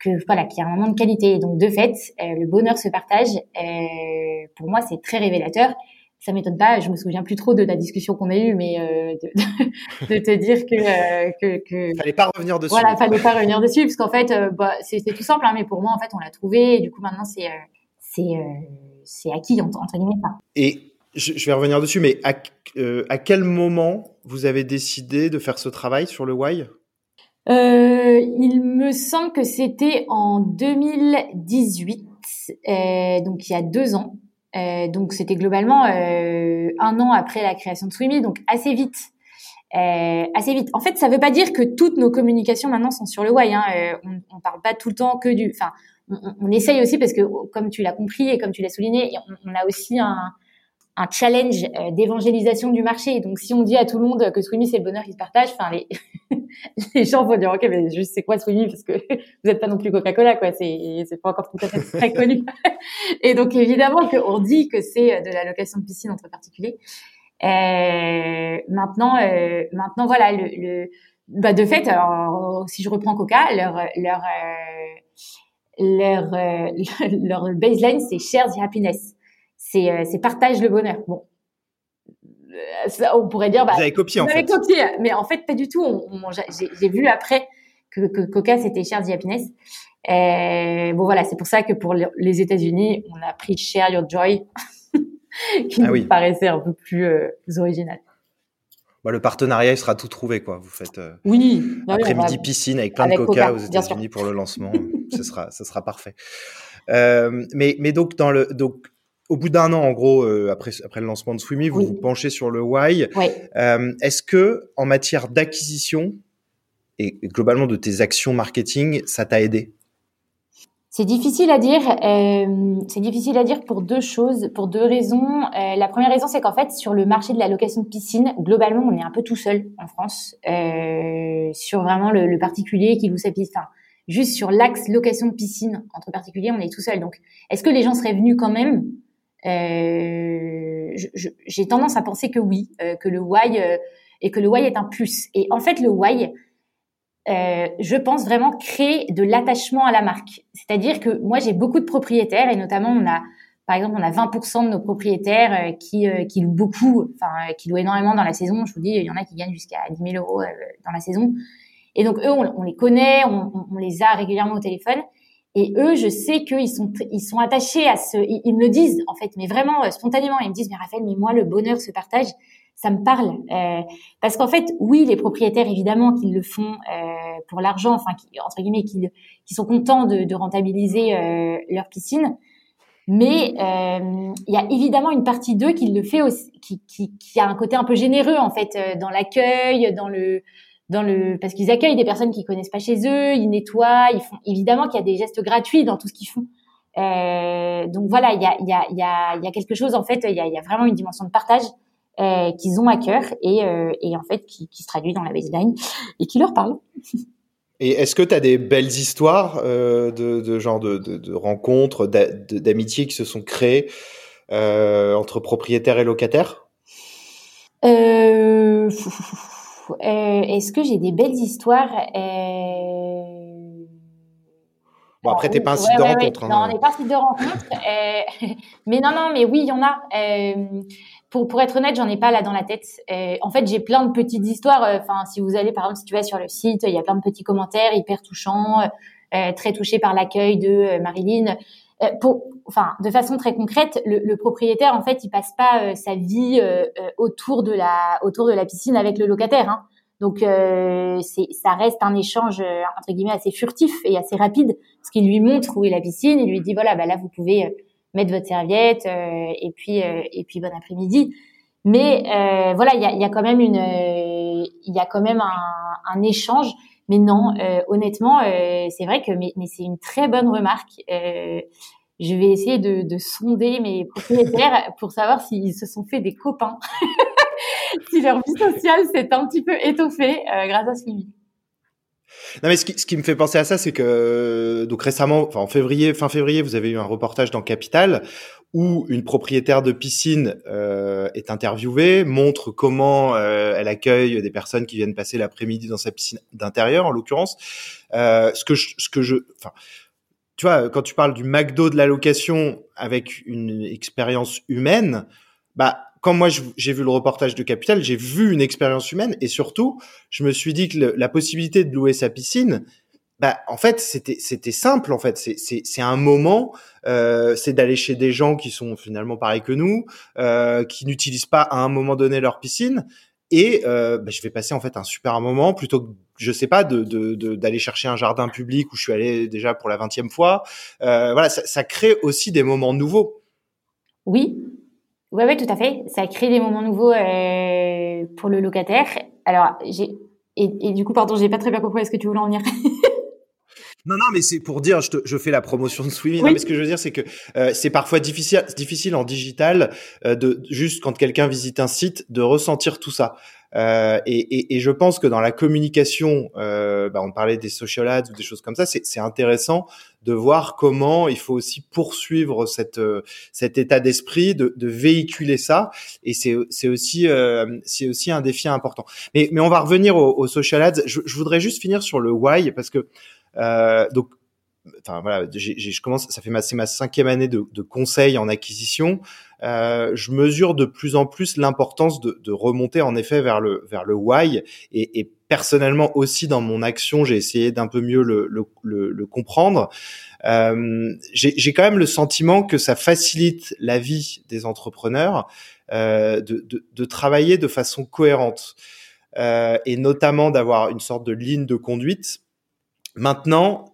que voilà qu'il y ait un moment de qualité. Et donc de fait, euh, le bonheur se partage. Euh, pour moi, c'est très révélateur. Ça m'étonne pas. Je me souviens plus trop de la discussion qu'on a eue, mais euh, de, de, te dire que, euh, que que fallait pas revenir dessus. Voilà, fallait pas revenir dessus parce qu'en fait, bah, c'est tout simple. Hein, mais pour moi, en fait, on l'a trouvé. Et du coup, maintenant, c'est c'est c'est acquis entre, guillemets. Et je, vais revenir dessus, mais à, à quel moment vous avez décidé de faire ce travail sur le why? Euh, il me semble que c'était en 2018, euh, donc il y a deux ans. Euh, donc c'était globalement euh, un an après la création de Swimmy, donc assez vite. Euh, assez vite. En fait, ça veut pas dire que toutes nos communications maintenant sont sur le why. Hein. Euh, on, on parle pas tout le temps que du. Enfin, on, essaye aussi parce que, comme tu l'as compris et comme tu l'as souligné, on, a aussi un, un challenge euh, d'évangélisation du marché. Donc, si on dit à tout le monde que Swimmy c'est le bonheur qui se partage, enfin les les gens vont dire ok, mais juste c'est quoi Swimmy parce que vous n'êtes pas non plus Coca-Cola quoi. C'est pas encore très connu. Et donc évidemment qu'on dit que c'est euh, de la location de piscine entre particuliers. Euh, maintenant, euh, maintenant voilà le, le bah de fait, alors, si je reprends Coca, leur leur euh, leur leur baseline c'est share the happiness c'est euh, c'est partage le bonheur. Bon, euh, on pourrait dire bah vous avez copié en fait. copié, mais en fait pas du tout. On, j'ai vu après que, que Coca c'était Share the Happiness. Et bon voilà, c'est pour ça que pour les États-Unis, on a pris Share Your Joy, qui ah nous paraissait un peu plus, euh, original. Bah, le partenariat, il sera tout trouvé, quoi. Vous faites euh, oui, après-midi piscine avec plein de coca, aux États-Unis pour le lancement. ce sera, ce sera parfait. Euh, mais, mais donc dans le, donc au bout d'un an, en gros, euh, après, après le lancement de Swimmy, vous vous penchez sur le why. Euh, Est-ce que, en matière d'acquisition et globalement de tes actions marketing, ça t'a aidé? C'est difficile à dire. Euh, c'est difficile à dire pour deux choses, pour deux raisons. La première raison, c'est qu'en fait, sur le marché de la location de piscine, globalement, on est un peu tout seul en France sur vraiment le, le, particulier qui loue sa piscine. Enfin, juste sur l'axe location de piscine entre particuliers, on est tout seul. Donc, est-ce que les gens seraient venus quand même? J'ai tendance à penser que oui, euh, que le why euh, et que le why est un plus. Et en fait, le why, je pense vraiment créer de l'attachement à la marque. C'est-à-dire que moi, j'ai beaucoup de propriétaires et notamment on a par exemple, on a 20% de nos propriétaires qui, qui louent beaucoup, enfin, qui louent énormément dans la saison. Je vous dis, il y en a qui gagnent jusqu'à 10 000 euros dans la saison. Et donc, eux, on, les connaît, on, on, les a régulièrement au téléphone. Et eux, je sais qu'ils sont ils sont attachés à ce, ils, me le disent en fait, mais vraiment euh, spontanément, ils me disent mais Raphaël, mais moi le bonheur se partage, ça me parle euh, parce qu'en fait, oui, les propriétaires évidemment qu'ils le font euh, pour l'argent, enfin qui, entre guillemets, qui, qui sont contents de, de rentabiliser euh, leur piscine, mais euh, il y a évidemment une partie d'eux qui le fait aussi, qui, qui, qui a un côté un peu généreux en fait dans l'accueil, dans le dans le parce qu'ils accueillent des personnes qui connaissent pas chez eux, ils nettoient, ils font évidemment qu'il y a des gestes gratuits dans tout ce qu'ils font. Euh, donc voilà, il y a il y a il y a y a quelque chose en fait, il y a, y a vraiment une dimension de partage euh, qu'ils ont à cœur et euh, et en fait qui, qui se traduit dans la baseline et qui leur parle. Et est-ce que tu as des belles histoires euh, de, de genre de, de, de rencontres, d'amitiés qui se sont créées euh, entre propriétaires et locataires? Euh, est-ce que j'ai des belles histoires euh... Bon, après, t'es pas un site de rencontre. Hein. Non, on n'est pas un site de rencontre. euh... mais non, non, mais oui, il y en a. Euh... Pour, pour être honnête, j'en ai pas là dans la tête. Euh... en fait, j'ai plein de petites histoires. Euh, enfin, si vous allez, par exemple, si tu vas sur le site, il y a plein de petits commentaires hyper touchants, euh, très touchés par l'accueil de Marilyn. Pour, enfin, de façon très concrète, le, le, propriétaire, en fait, il passe pas euh, sa vie euh, euh, autour de la autour de la piscine avec le locataire. Hein. Donc, c'est ça reste un échange entre guillemets assez furtif et assez rapide, parce qu'il lui montre où est la piscine, il lui dit voilà, bah là vous pouvez mettre votre serviette et puis et puis bon après-midi. Mais voilà, il y a, y a, quand même une il y a quand même un, un échange. Mais non, honnêtement, c'est vrai que mais, mais c'est une très bonne remarque. Je vais essayer de, de sonder mes propriétaires pour savoir s'ils se sont fait des copains, si leur vie sociale s'est un petit peu étoffée euh, grâce à ce film. Non mais ce qui, me fait penser à ça, c'est que donc récemment, en février, fin février, vous avez eu un reportage dans Capital où une propriétaire de piscine euh, est interviewée, montre comment euh, elle accueille des personnes qui viennent passer l'après-midi dans sa piscine d'intérieur, en l'occurrence. Euh, ce que je, ce que je, enfin, tu vois, quand tu parles du McDo de la location avec une expérience humaine, bah, quand moi j'ai vu le reportage de Capital, j'ai vu une expérience humaine et surtout, je me suis dit que la possibilité de louer sa piscine, bah, en fait, c'était c'était simple. En fait, c'est c'est c'est un moment, euh, c'est d'aller chez des gens qui sont finalement pareils que nous, euh, qui n'utilisent pas à un moment donné leur piscine, et euh, bah, je vais passer en fait un super moment plutôt que je sais pas de d'aller de, chercher un jardin public où je suis allé déjà pour la vingtième fois. Euh, voilà, ça, ça crée aussi des moments nouveaux. Oui, oui, oui, tout à fait. Ça crée des moments nouveaux euh, pour le locataire. Alors, j'ai et, et, du coup, pardon, j'ai pas très bien compris. Est-ce que tu voulais en venir? Non, non, mais c'est pour dire, je, te, je, fais la promotion de Swimming. Non, mais ce que je veux dire, c'est que euh, c'est parfois difficile, difficile en digital euh, de juste quand quelqu'un visite un site de ressentir tout ça. Euh, et, et, et, je pense que dans la communication, euh, bah, on parlait des social ads ou des choses comme ça, c'est intéressant de voir comment il faut aussi poursuivre cette, euh, cet état d'esprit, de, de, véhiculer ça. Et c'est aussi, euh, aussi un défi important. Mais, mais on va revenir aux, aux social ads. Je, je, voudrais juste finir sur le why parce que euh, donc enfin voilà, je commence, ça fait ma, cinquième année de, de conseil en acquisition. Euh, je mesure de plus en plus l'importance de, de, remonter en effet vers le vers le why et, et personnellement aussi dans mon action, j'ai essayé d'un peu mieux le, le, le, le comprendre. Euh, j'ai quand même le sentiment que ça facilite la vie des entrepreneurs euh, de, de, de, travailler de façon cohérente euh, et notamment d'avoir une sorte de ligne de conduite. Maintenant,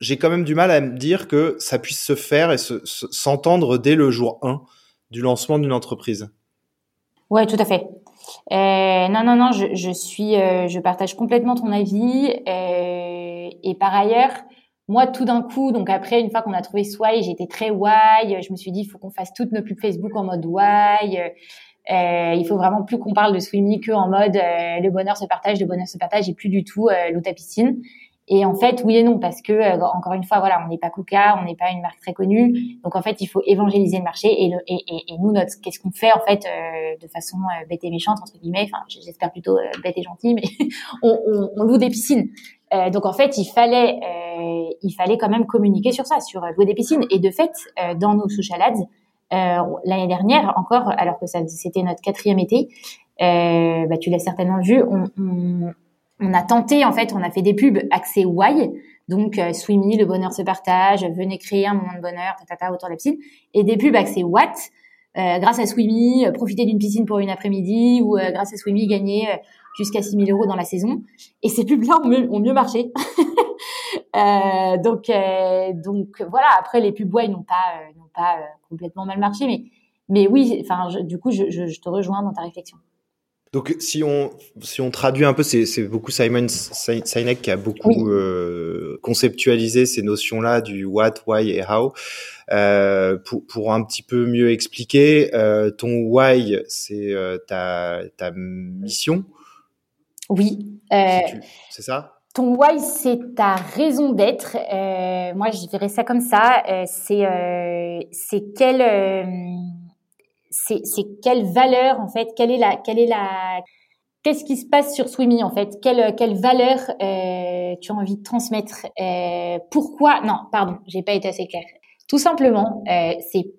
j'ai quand même du mal à me dire que ça puisse se faire et s'entendre dès le jour 1 du lancement d'une entreprise. Ouais, tout à fait. Euh, non, non, non, je, suis, euh, je partage complètement ton avis. Euh, et par ailleurs, moi, tout d'un coup, donc après, une fois qu'on a trouvé Sway, j'étais très why. Je me suis dit, il faut qu'on fasse toutes nos pubs Facebook en mode why. Euh, il faut vraiment plus qu'on parle de Swimmy que en mode euh, le bonheur se partage, le bonheur se partage et plus du tout euh, l'eau piscine. Et en fait, oui et non, parce que euh, encore une fois, voilà, on n'est pas Coca, on n'est pas une marque très connue, donc en fait, il faut évangéliser le marché. Et, le, et, et, nous, notre, qu'est-ce qu'on fait en fait euh, de façon euh, bête et méchante entre guillemets, enfin, j'espère plutôt euh, bête et gentille, mais on, on, on, loue des piscines. donc en fait, il fallait, il fallait quand même communiquer sur ça, sur louer des piscines. Et de fait, dans nos social ads, l'année dernière encore, alors que ça, c'était notre quatrième été, bah, tu l'as certainement vu, on, on on a tenté, en fait, on a fait des pubs accès Why, donc euh, Swimmy, le bonheur se partage, venez créer un moment de bonheur, tata, autour de la piscine, et des pubs accès What, euh, grâce à Swimmy, euh, profiter d'une piscine pour une après-midi, ou euh, grâce à Swimmy, gagner jusqu'à 6 000 euros dans la saison. Et ces pubs-là ont mieux, ont mieux marché. donc, donc voilà. Après, les pubs Why n'ont pas, n'ont pas complètement mal marché, mais, mais oui. Enfin, du coup, je, je, je te rejoins dans ta réflexion. Donc, si on, si on traduit un peu, c'est beaucoup Simon Sinek qui a beaucoup euh, conceptualisé ces notions-là du what, why et how. Euh, pour, pour un petit peu mieux expliquer, euh, ton why, c'est euh, ta, ta mission. Oui. c'est ça? Ton why, c'est ta raison d'être. moi, je dirais ça comme ça. c'est c'est quelle c'est quelle valeur en fait, quelle est la, quelle est la, qu'est-ce qui se passe sur Swimmy en fait, quelle quelle valeur euh, tu as envie de transmettre, euh, pourquoi, non, pardon, j'ai pas été assez claire. Tout simplement, euh, c'est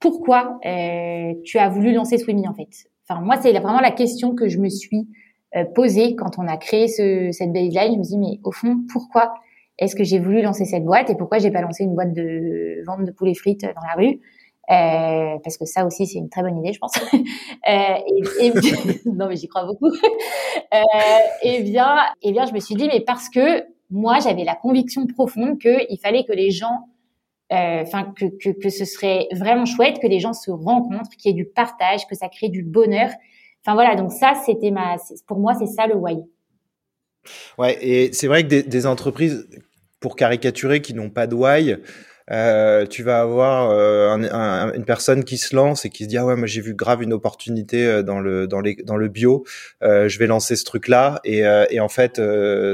pourquoi euh, tu as voulu lancer Swimmy en fait. Enfin moi c'est vraiment la question que je me suis euh, posée quand on a créé ce, cette baseline. Je me dis mais au fond pourquoi est-ce que j'ai voulu lancer cette boîte et pourquoi j'ai pas lancé une boîte de vente de poulet frites dans la rue? Euh, parce que ça aussi c'est une très bonne idée, je pense. euh, et, et non mais j'y crois beaucoup. euh, et bien, et bien je me suis dit mais parce que moi j'avais la conviction profonde qu'il fallait que les gens, euh, enfin que, que que ce serait vraiment chouette que les gens se rencontrent, qu'il y ait du partage, que ça crée du bonheur. Enfin voilà, donc ça c'était ma, pour moi c'est ça le why. Ouais, et c'est vrai que des, des entreprises pour caricaturer qui n'ont pas de why, euh, tu vas avoir euh, un, un, une personne qui se lance et qui se dit ah ouais moi j'ai vu grave une opportunité euh, dans le dans les dans le bio. Euh, je vais lancer ce truc là et, euh, et en fait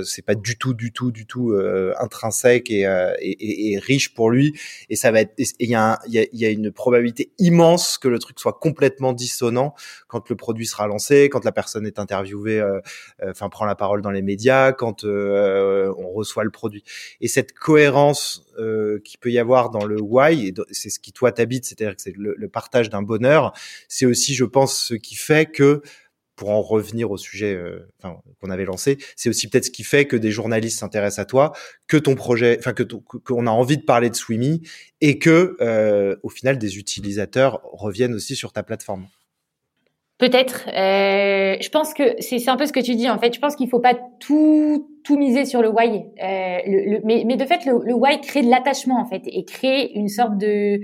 c'est pas du tout du tout du tout intrinsèque et, et, et, riche pour lui. Et ça va être il y a il y a, une probabilité immense que le truc soit complètement dissonant quand le produit sera lancé quand la personne est interviewée enfin prend la parole dans les médias quand on reçoit le produit. Et cette cohérence qui peut y avoir avoir dans le why, et c'est ce qui toi t'habite, c'est-à-dire que c'est le, partage d'un bonheur, c'est aussi, je pense, ce qui fait que pour en revenir au sujet euh, qu'on avait lancé, c'est aussi peut-être ce qui fait que des journalistes s'intéressent à toi, que ton projet, enfin que qu'on a envie de parler de Swimmy et que euh, au final des utilisateurs reviennent aussi sur ta plateforme. Peut-être. Euh, je pense que c'est un peu ce que tu dis en fait. Je pense qu'il faut pas tout tout miser sur le why. Euh, le, mais, mais de fait, le, le why crée de l'attachement en fait et crée une sorte de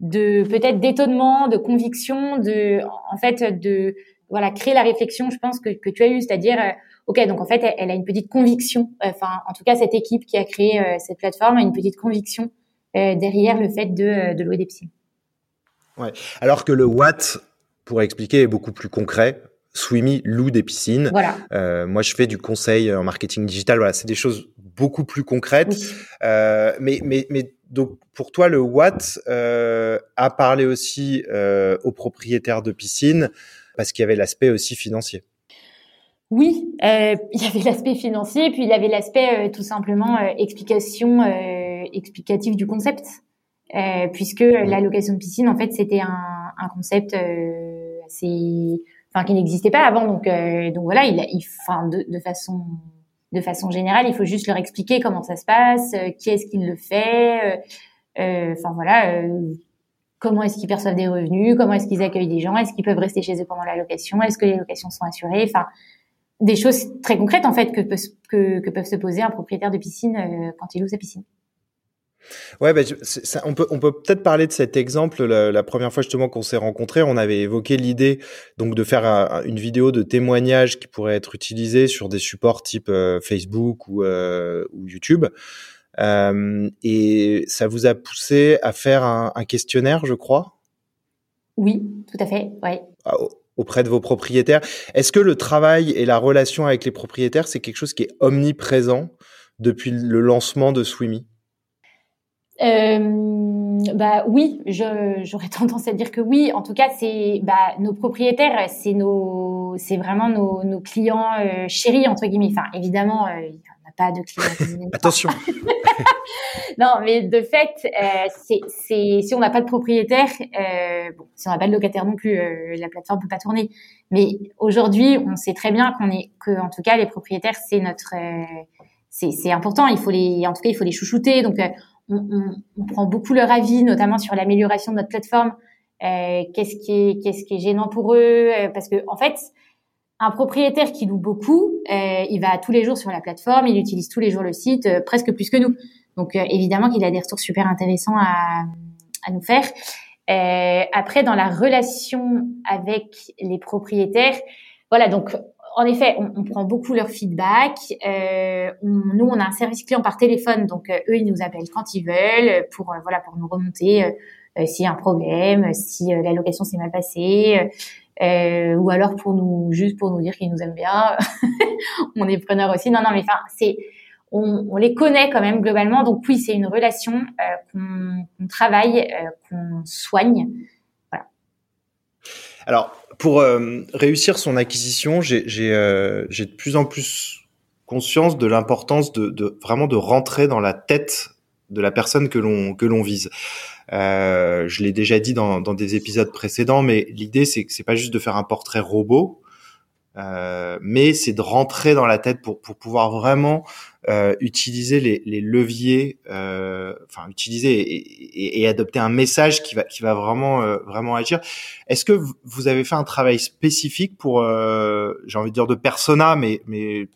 de peut-être d'étonnement, de conviction, de en fait de voilà créer la réflexion. Je pense que que tu as eu, c'est-à-dire euh, ok donc en fait elle, a une petite conviction. Enfin en tout cas cette équipe qui a créé euh, cette plateforme a une petite conviction euh, derrière le fait de de louer des piscines. Ouais. Alors que le what pour expliquer, est beaucoup plus concret. Swimmy loue des piscines. Voilà. Euh, moi, je fais du conseil en marketing digital. Voilà, c'est des choses beaucoup plus concrètes. Euh, mais, mais, mais donc, pour toi, le what euh, a parlé aussi euh, aux propriétaires de piscines parce qu'il y avait l'aspect aussi financier. Oui, euh, il y avait l'aspect financier, puis il y avait l'aspect euh, tout simplement explication explicative du concept. Euh, puisque la location de piscine, en fait, c'était un, un, concept euh, assez, enfin, qui n'existait pas avant. Donc, euh, donc voilà, il, il enfin, de, de, façon, de façon générale, il faut juste leur expliquer comment ça se passe, euh, qui est-ce qui le fait, euh, enfin voilà, comment est-ce qu'ils perçoivent des revenus, comment est-ce qu'ils accueillent des gens, est-ce qu'ils peuvent rester chez eux pendant la location, est-ce que les locations sont assurées, enfin des choses très concrètes en fait que, peut, que, que peuvent se poser un propriétaire de piscine quand il loue sa piscine. Ouais, bah, ça, on peut on peut peut-être parler de cet exemple. La, la première fois justement qu'on s'est rencontrés, on avait évoqué l'idée donc de faire une vidéo de témoignage qui pourrait être utilisée sur des supports type euh, Facebook ou, euh, ou YouTube. Euh, et ça vous a poussé à faire un, un questionnaire, je crois? Oui, tout à fait. Ouais. Ah, auprès de vos propriétaires. Est-ce que le travail et la relation avec les propriétaires, c'est quelque chose qui est omniprésent depuis le lancement de Swimmy euh, bah oui, j'aurais tendance à dire que oui. En tout cas, c'est bah, nos propriétaires, c'est nos, c'est vraiment nos, nos clients euh, chéris entre guillemets. Enfin, évidemment, euh, il n'y a pas de clients. Attention. non, mais de fait, euh, c'est, c'est si on n'a pas de propriétaire, euh, bon, si on n'a pas de locataire non plus, la plateforme peut pas tourner. Mais aujourd'hui, on sait très bien qu'on est, que en tout cas, les propriétaires, c'est notre, c'est, c'est important. Il faut les, en tout cas, il faut les chouchouter. Donc on, on, prend beaucoup leur avis, notamment sur l'amélioration de notre plateforme. Euh, qu'est-ce qui est qu'est-ce qui est gênant pour eux? Euh, Parce que en fait, un propriétaire qui loue beaucoup, euh, il va tous les jours sur la plateforme, il utilise tous les jours le site, euh, presque plus que nous. Donc évidemment qu'il a des retours super intéressants à, à nous faire. après, dans la relation avec les propriétaires, voilà, donc en effet, on, on, prend beaucoup leur feedback. Euh, on, nous, on a un service client par téléphone, donc euh, eux, ils nous appellent quand ils veulent pour euh, voilà pour nous remonter euh, s'il y a un problème, si la location s'est mal passée, ou alors pour nous juste pour nous dire qu'ils nous aiment bien. on est preneur aussi. Non, non, mais enfin, c'est on, on, les connaît quand même globalement. Donc oui, c'est une relation qu'on travaille, qu'on soigne. Voilà. Alors, pour euh, réussir son acquisition, j'ai euh, de plus en plus conscience de l'importance de, de, vraiment de rentrer dans la tête de la personne que l'on que l'on vise. Euh, je l'ai déjà dit dans, dans, des épisodes précédents, mais l'idée c'est que c'est pas juste de faire un portrait robot, euh, mais c'est de rentrer dans la tête pour, pour pouvoir vraiment euh, utiliser les, les leviers, euh, enfin utiliser et, et, adopter un message qui va qui va vraiment euh, vraiment agir. Est-ce que vous avez fait un travail spécifique pour, euh, j'ai envie de dire de persona, mais mais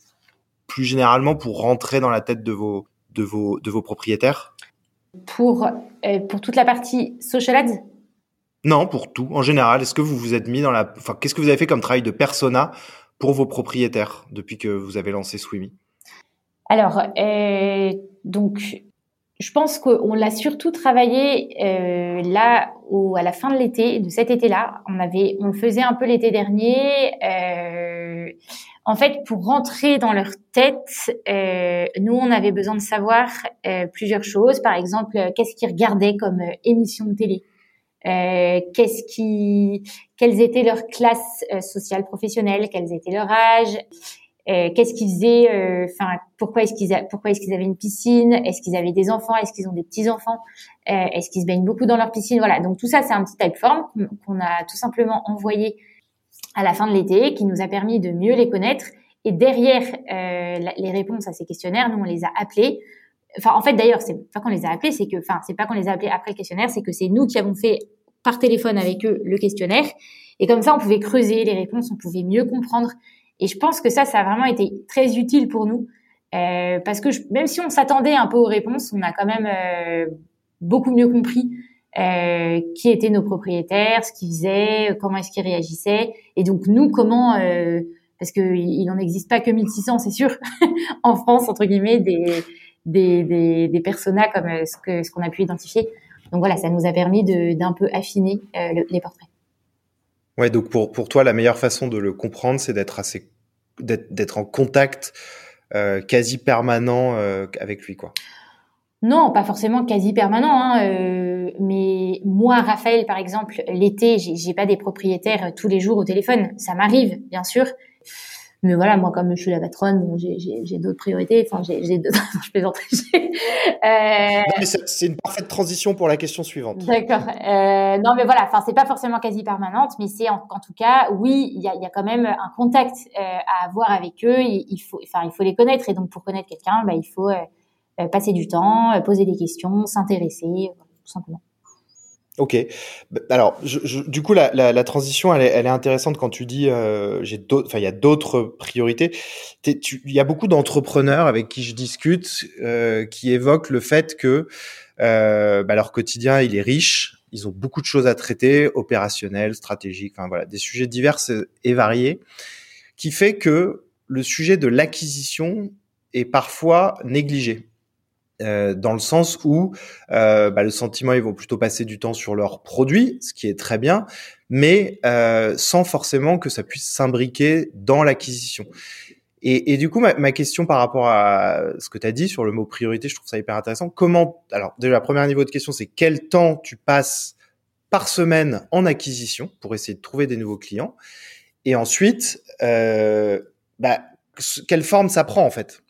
plus généralement pour rentrer dans la tête de vos de vos de vos propriétaires? Pour pour toute la partie social ads? Non, pour tout. En général, est-ce que vous vous êtes mis dans la, enfin, qu'est-ce que vous avez fait comme travail de persona pour vos propriétaires depuis que vous avez lancé Swimmy Alors, euh, donc, je pense qu'on l'a surtout travaillé euh, là ou à la fin de l'été, de cet été-là. On avait, on faisait un peu l'été dernier. Euh, en fait, pour rentrer dans leur tête, euh, nous, on avait besoin de savoir euh, plusieurs choses. Par exemple, qu'est-ce qu'ils regardaient comme euh, émission de télé? Euh, qu'est-ce qui, quelles étaient leurs classes euh, sociales professionnelles, quels étaient leur âge, euh, qu'est-ce qu'ils faisaient, euh, enfin pourquoi est-ce qu'ils pourquoi est-ce qu'ils avaient une piscine, est-ce qu'ils avaient des enfants, est-ce qu'ils ont des petits enfants, est-ce qu'ils se baignent beaucoup dans leur piscine, voilà. Donc tout ça c'est un petit typeform qu'on a tout simplement envoyé à la fin de l'été, qui nous a permis de mieux les connaître. Et derrière les réponses à ces questionnaires, nous on les a appelés. Enfin, en fait, d'ailleurs, c'est pas qu'on les a appelés, c'est que, enfin, c'est pas qu'on les a appelés après le questionnaire, c'est que c'est nous qui avons fait par téléphone avec eux le questionnaire. Et comme ça, on pouvait creuser les réponses, on pouvait mieux comprendre. Et je pense que ça, ça a vraiment été très utile pour nous. Euh, parce que même si on s'attendait un peu aux réponses, on a quand même euh, beaucoup mieux compris euh, qui étaient nos propriétaires, ce qu'ils faisaient, comment est-ce qu'ils réagissaient. Et donc nous, comment... Euh, parce qu'il il n'en existe pas que 1600, c'est sûr, en France, entre guillemets, des, des, des, des personas comme ce que ce qu'on a pu identifier. Donc voilà, ça nous a permis d'un peu affiner les portraits. Ouais, donc pour, pour toi, la meilleure façon de le comprendre, c'est d'être assez, d'être en contact euh, quasi permanent euh, avec lui, quoi. Non, pas forcément quasi permanent, hein, euh, mais moi, Raphaël, par exemple, l'été, j'ai pas des propriétaires tous les jours au téléphone. Ça m'arrive, bien sûr, mais voilà, moi, comme je suis la patronne, bon, j'ai d'autres priorités. Enfin, j'ai d'autres. je plaisante. euh... C'est une parfaite transition pour la question suivante. D'accord. Euh, non, mais voilà. Enfin, c'est pas forcément quasi permanente, mais c'est en, en, tout cas, oui, il y a, y a, quand même un contact euh, à avoir avec eux. Il, il, faut, enfin, il faut les connaître. Et donc, pour connaître quelqu'un, bah, il faut euh, passer du temps, euh, poser des questions, s'intéresser, tout simplement. Ok. Alors, je, du coup, la, la, la transition, elle est, elle est, intéressante quand tu dis, euh, il y a d'autres priorités. Il y a beaucoup d'entrepreneurs avec qui je discute euh, qui évoquent le fait que euh, bah, leur quotidien, il est riche. Ils ont beaucoup de choses à traiter, opérationnelles, stratégiques, enfin voilà, des sujets divers et variés, qui fait que le sujet de l'acquisition est parfois négligé. Euh, dans le sens où euh, bah, le sentiment ils vont plutôt passer du temps sur leurs produits, ce qui est très bien, mais euh, sans forcément que ça puisse s'imbriquer dans l'acquisition. Et, du coup, ma, question par rapport à ce que tu as dit sur le mot priorité, je trouve ça hyper intéressant. Comment, alors déjà, premier niveau de question, c'est quel temps tu passes par semaine en acquisition pour essayer de trouver des nouveaux clients, et ensuite, bah, quelle forme ça prend en fait?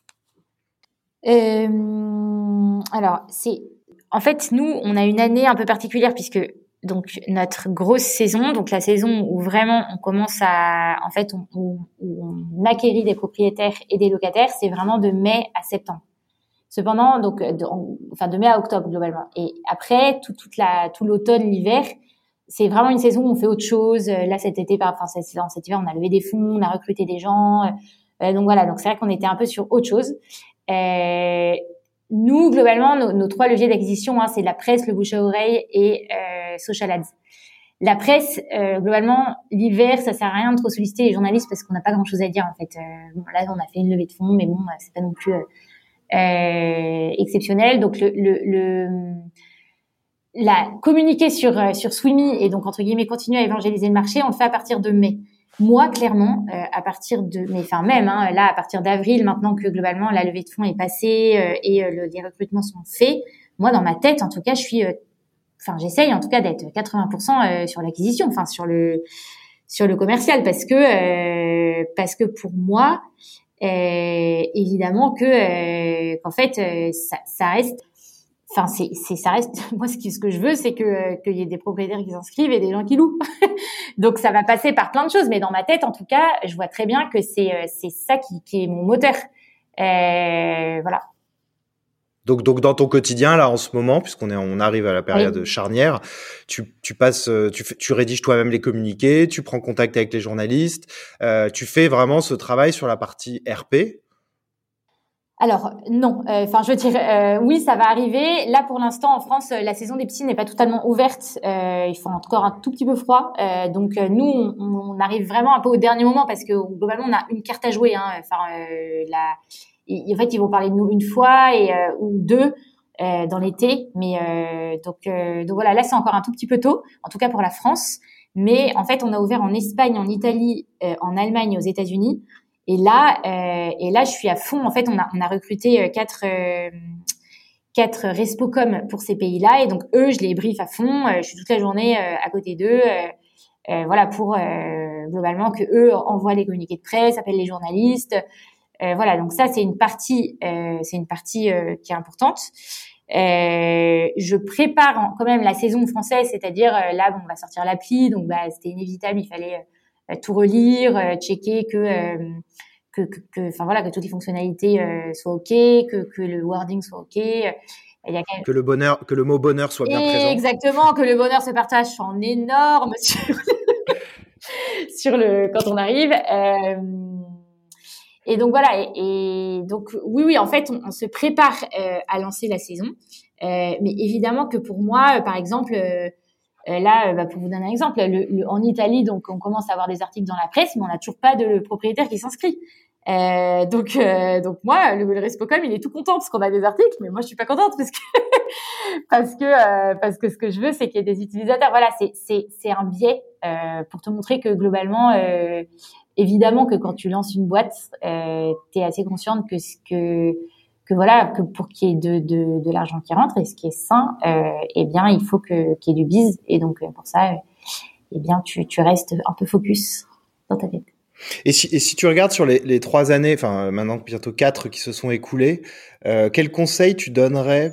Euh, alors, c'est en fait nous, on a une année un peu particulière puisque donc notre grosse saison, donc la saison où vraiment on commence à, en fait, on, on, on acquérit des propriétaires et des locataires, c'est vraiment de mai à septembre. Cependant, donc, de, enfin de mai à octobre globalement. Et après, tout, toute la, tout l'automne, l'hiver, c'est vraiment une saison où on fait autre chose. Là, cet été, enfin cet hiver, on a levé des fonds, on a recruté des gens. Euh, donc voilà, donc c'est vrai qu'on était un peu sur autre chose. Euh, nous, globalement, nos, trois leviers d'acquisition, hein, c'est la presse, le bouche à oreille et euh, social ads. La presse, euh, globalement, l'hiver, ça sert à rien de trop solliciter les journalistes parce qu'on n'a pas grand-chose à dire en fait. Euh, là, on a fait une levée de fonds, mais bon, c'est pas non plus euh, exceptionnel. Donc, la communiquer sur sur Swimmy et donc entre guillemets continuer à évangéliser le marché, on le fait à partir de mai. Moi, clairement, euh, à partir de, mais enfin même hein, là, à partir d'avril, maintenant que globalement la levée de fonds est passée euh, et euh, les recrutements sont faits, moi dans ma tête, en tout cas, je suis, enfin j'essaye en tout cas d'être 80% sur l'acquisition, enfin sur le sur le commercial, parce que parce que pour moi, évidemment que qu'en fait ça, ça reste enfin c'est c'est ça reste moi ce, ce que je veux c'est que euh, qu'il y ait des propriétaires qui s'inscrivent et des gens qui louent. Donc ça va passer par plein de choses mais dans ma tête en tout cas je vois très bien que c'est euh, c'est ça qui, qui est mon moteur. Euh, voilà. Donc, donc dans ton quotidien là en ce moment, puisqu'on est on arrive à la période charnière, tu, tu passes, euh, tu, tu rédiges toi-même les communiqués, tu prends contact avec les journalistes, euh, tu fais vraiment ce travail sur la partie RP alors non, euh, enfin je dirais euh, oui, ça va arriver. Là pour l'instant en France, la saison des piscines n'est pas totalement ouverte. Euh, il fait encore un tout petit peu froid, donc nous on, on, arrive vraiment un peu au dernier moment parce que globalement on a une carte à jouer. Hein. Enfin la, en fait ils vont parler de nous une fois et ou deux dans l'été, mais donc donc voilà là c'est encore un tout petit peu tôt, en tout cas pour la France. Mais en fait on a ouvert en Espagne, en Italie, en Allemagne, aux États-Unis. Et là, euh, et là, je suis à fond. En fait, on a, recruté euh, quatre euh, quatre respocom pour ces pays-là, et donc eux, je les brief à fond. je suis toute la journée à côté d'eux, voilà, pour globalement que eux envoient les communiqués de presse, appellent les journalistes. voilà, donc ça, c'est une partie, c'est une partie qui est importante. je prépare quand même la saison française, c'est-à-dire là, bon, on va sortir l'appli, donc bah, c'était inévitable, il fallait tout relire, checker que que, que, enfin voilà, que toutes les fonctionnalités soient ok, que, que le wording soit ok. Il y a que le bonheur, que le mot bonheur soit bien présent. Exactement, que le bonheur se partage en énorme sur le, sur le quand on arrive. Euh, et donc voilà. Et, donc oui, oui, en fait, on, se prépare euh, à lancer la saison. Euh, mais évidemment que pour moi, par exemple, là, bah, pour vous donner un exemple, le, en Italie, donc on commence à avoir des articles dans la presse, mais on n'a toujours pas de propriétaire qui s'inscrit. Euh, donc, euh, donc moi, le, le Respocom, il est tout content parce qu'on a des articles, mais moi, je suis pas contente parce que parce que euh, parce que ce que je veux, c'est qu'il y ait des utilisateurs. Voilà, c'est c'est c'est un biais euh, pour te montrer que globalement, euh, évidemment que quand tu lances une boîte, tu es assez consciente que ce que que voilà, que pour qu'il y ait de, de, de l'argent qui rentre et ce qui est sain, eh bien, il faut que qu'il y ait du bise. Et donc pour ça, eh bien, tu tu restes un peu focus dans ta tête. Et si, et si tu regardes sur les, les trois années, enfin maintenant bientôt quatre qui se sont écoulées, euh, quel conseil tu donnerais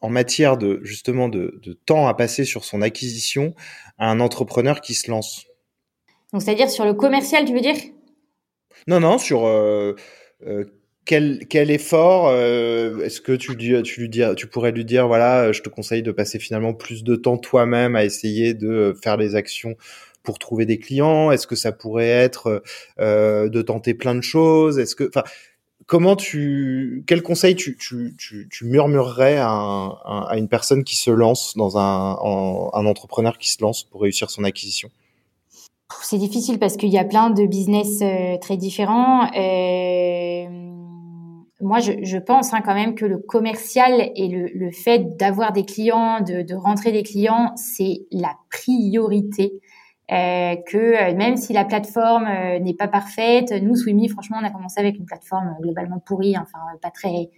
en matière de justement de, de, temps à passer sur son acquisition à un entrepreneur qui se lance? Donc c'est-à-dire sur le commercial, tu veux dire? Non, non, sur euh, euh, quel, effort euh, est-ce que tu, lui tu pourrais lui dire voilà, je te conseille de passer finalement plus de temps toi-même à essayer de faire les actions pour trouver des clients? Est-ce que ça pourrait être euh, de tenter plein de choses? Est-ce que, enfin, comment tu, quel conseil tu, tu, tu, murmurerais à, une personne qui se lance dans un, entrepreneur qui se lance pour réussir son acquisition? C'est difficile parce qu'il y a plein de business euh, très différents. Euh, moi, je, je pense hein, quand même que le commercial et le, le fait d'avoir des clients, de, de rentrer des clients, c'est la priorité. Euh, que euh, même si la plateforme euh, n'est pas parfaite, nous Swimmy, franchement, on a commencé avec une plateforme globalement pourrie, enfin pas très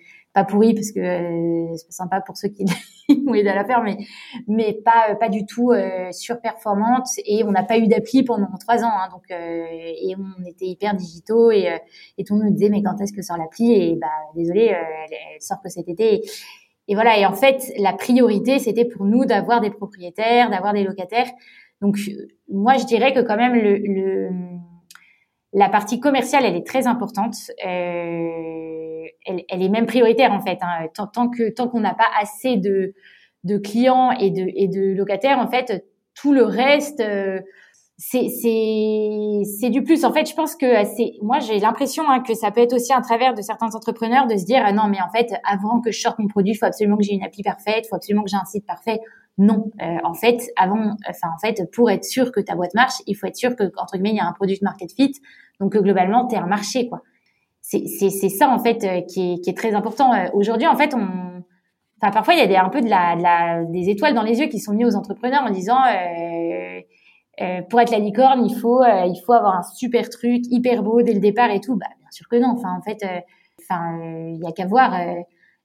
pas pourrie parce que c'est pas sympa pour ceux qui ont aidé à la faire, mais mais pas pas du tout surperformante et on n'a pas eu d'appli pendant trois ans, hein, donc et on était hyper digitaux et et tout le monde nous disait mais quand est-ce que sort l'appli? Et bah désolé, elle, sort que cet été. Et, voilà, et en fait, la priorité, c'était pour nous d'avoir des propriétaires, d'avoir des locataires. Donc, moi, je dirais que quand même le, la partie commerciale, elle est très importante. Euh, elle, elle, est même prioritaire en fait. Hein. Tant, tant, que tant qu'on n'a pas assez de de clients et de et de locataires, en fait, tout le reste. Euh, c'est c'est c'est du plus en fait je pense que c'est moi j'ai l'impression hein, que ça peut être aussi un travers de certains entrepreneurs de se dire ah non mais en fait avant que je sorte mon produit il faut absolument que j'ai une appli parfaite il faut absolument que j'ai un site parfait non, euh, en fait, avant, enfin en fait, pour être sûr que ta boîte marche, il faut être sûr que entre guillemets il y a un produit market fit, donc que globalement t'es un marché quoi. C'est ça en fait euh, qui est qui est très important. Euh, aujourd'hui, en fait, on, enfin parfois il y a des un peu de la, de la des étoiles dans les yeux qui sont mis aux entrepreneurs en disant euh, pour être la licorne, il faut il faut avoir un super truc hyper beau dès le départ et tout. Bah bien sûr que non. Enfin en fait, enfin il y a qu'à voir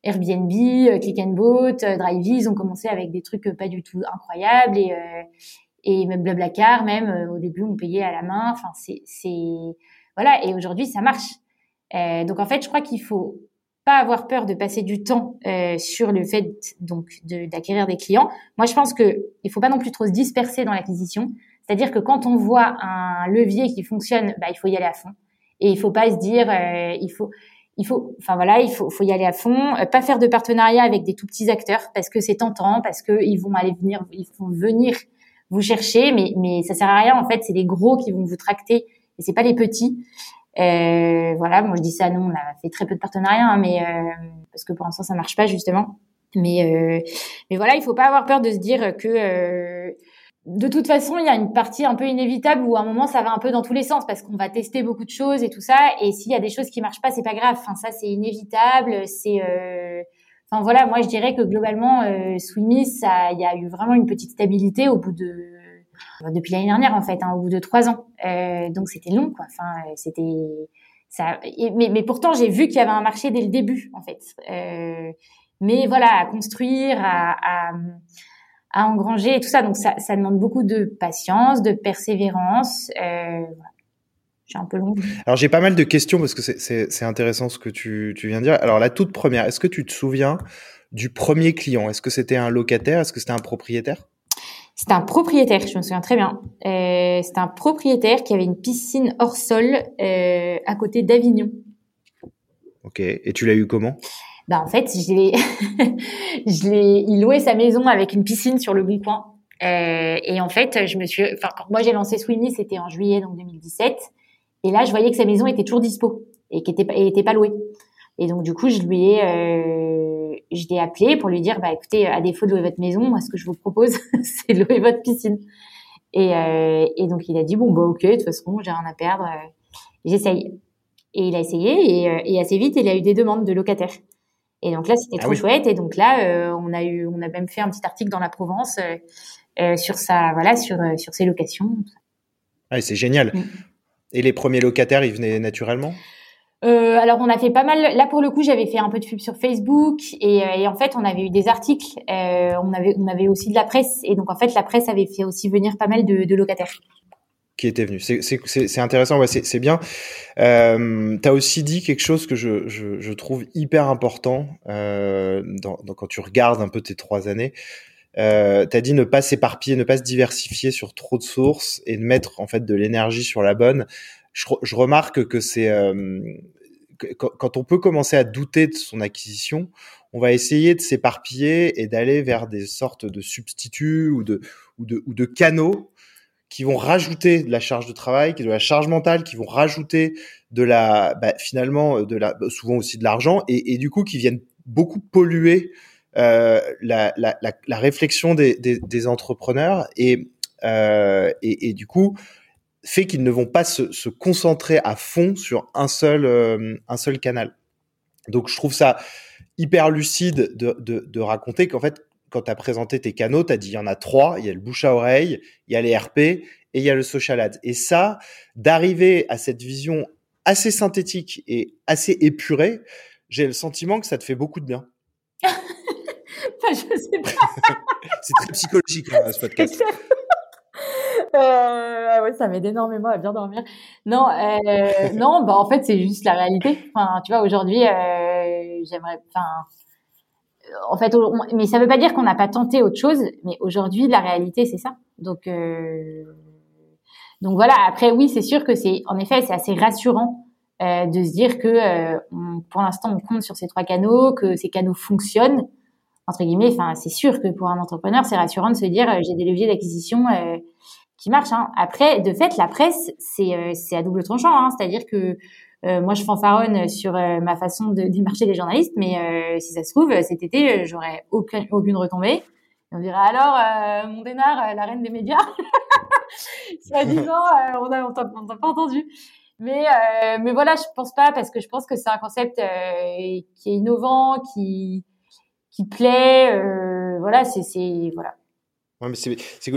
Airbnb, euh, Click and Boat, euh, ils ont commencé avec des trucs pas du tout incroyables et euh, et même Blablacar même au début on payait à la main. Enfin c'est c'est voilà et aujourd'hui ça marche. Donc en fait je crois qu'il faut pas avoir peur de passer du temps sur le fait donc d'acquérir des clients. Moi je pense que il faut pas non plus trop se disperser dans l'acquisition. C'est-à-dire que quand on voit un levier qui fonctionne, bah, il faut y aller à fond. Et il faut pas se dire, il faut, il faut, enfin voilà, il faut, faut y aller à fond, euh, pas faire de partenariat avec des tout petits acteurs parce que c'est tentant, parce que ils vont aller venir, ils vont venir vous chercher, mais mais ça sert à rien en fait, c'est les gros qui vont vous tracter et c'est pas les petits. Euh, voilà, moi je dis ça, nous on a fait très peu de partenariats, hein, mais euh, parce que pour l'instant ça marche pas justement. Mais euh, mais voilà, il faut pas avoir peur de se dire que euh, de toute façon, il y a une partie un peu inévitable où à un moment ça va un peu dans tous les sens parce qu'on va tester beaucoup de choses et tout ça. Et s'il y a des choses qui marchent pas, c'est pas grave. Enfin, ça c'est inévitable. C'est, euh... enfin voilà, moi je dirais que globalement, euh, ça, il y a eu vraiment une petite stabilité au bout de depuis l'année dernière en fait, hein, au bout de trois ans. Euh, donc c'était long quoi. Enfin, c'était ça. mais, pourtant j'ai vu qu'il y avait un marché dès le début en fait. Euh... mais voilà, à construire, à, engranger et tout ça. Donc ça, demande beaucoup de patience, de persévérance. Euh, voilà. Un peu long. Alors j'ai pas mal de questions parce que c'est intéressant ce que tu, tu viens de dire. Alors la toute première, est-ce que tu te souviens du premier client? Est-ce que c'était un locataire? Est-ce que c'était un propriétaire? C'était un propriétaire, je me souviens très bien. Euh, c'était un propriétaire qui avait une piscine hors sol euh, à côté d'Avignon. Ok. Et tu l'as eu comment? Bah en fait, je l'ai, je l'ai, il louait sa maison avec une piscine sur le bon coin. Euh, et en fait, je me suis, enfin quand moi j'ai lancé Swimmy, c'était en juillet donc 2017. Et là, je voyais que sa maison était toujours dispo et qu'elle était, était pas louée. Et donc du coup, je lui ai euh, je l'ai appelé pour lui dire, bah écoutez, à défaut de louer votre maison, moi ce que je vous propose, c'est de louer votre piscine. Et, euh, et donc il a dit, bon bah ok, de toute façon, j'ai rien à perdre, euh, j'essaye. Et il a essayé et, euh, et, assez vite, il a eu des demandes de locataires. Et donc là, c'était ah trop chouette. Et donc là, on a eu, on a même fait un petit article dans la Provence sur sa, voilà, sur sur ses locations. Ah, c'est génial. Mm. Et les premiers locataires, ils venaient naturellement? Euh, alors on a fait pas mal. Là pour le coup, j'avais fait un peu de pub sur Facebook et, euh, en fait on avait eu des articles. Euh, on avait aussi de la presse et donc en fait la presse avait fait aussi venir pas mal de, locataires qui étaient venus. C'est intéressant, c'est bien. Euh, tu as aussi dit quelque chose que je, trouve hyper important quand tu regardes un peu tes trois années. Euh, tu as dit ne pas s'éparpiller, ne pas se diversifier sur trop de sources et de mettre en fait de l'énergie sur la bonne je, remarque que c'est euh, quand on peut commencer à douter de son acquisition, on va essayer de s'éparpiller et d'aller vers des sortes de substituts ou de, ou de, ou de canaux qui vont rajouter de la charge de travail, de la charge mentale, qui vont rajouter de la, bah, finalement, de la, bah, souvent aussi de l'argent, et, et, du coup qui viennent beaucoup polluer euh, la, la, la, réflexion des, des, des entrepreneurs et, euh, et, et, du coup fait qu'ils ne vont pas se, se, concentrer à fond sur un seul, euh, un seul canal. Donc je trouve ça hyper lucide de, de, de raconter qu'en fait, quand tu as présenté tes canaux, tu as dit il y en a trois, il y a le bouche à oreille, il y a les RP et il y a le social ads. Et ça, d'arriver à cette vision assez synthétique et assez épurée, j'ai le sentiment que ça te fait beaucoup de bien. enfin, je sais pas. C'est très psychologique hein, ce podcast. Euh, ouais, ça m'aide énormément à bien dormir. Non, euh, non, bah en fait c'est juste la réalité. Enfin, tu vois, aujourd'hui, euh, j'aimerais, enfin, en fait, mais ça veut pas dire qu'on n'a pas tenté autre chose. Mais aujourd'hui, la réalité, c'est ça. Donc, euh, donc voilà. Après, oui, c'est sûr que c'est, en effet, c'est assez rassurant euh, de se dire que euh, on, pour l'instant, on compte sur ces trois canaux, que ces canaux fonctionnent entre guillemets. Enfin, c'est sûr que pour un entrepreneur, c'est rassurant de se dire j'ai des leviers d'acquisition qui marche. Hein. Après, de fait, la presse, c'est euh, c'est à double tranchant. Hein. C'est-à-dire que euh, moi, je fanfaronne sur euh, ma façon de démarcher les journalistes, mais si ça se trouve, cet été, j'aurais aucun, aucune retombée. on dirait alors, mon dénard, la reine des médias, soi-disant, on n'a on pas entendu. Mais mais voilà, je pense pas parce que je pense que c'est un concept qui est innovant, qui qui plaît. voilà, c'est c'est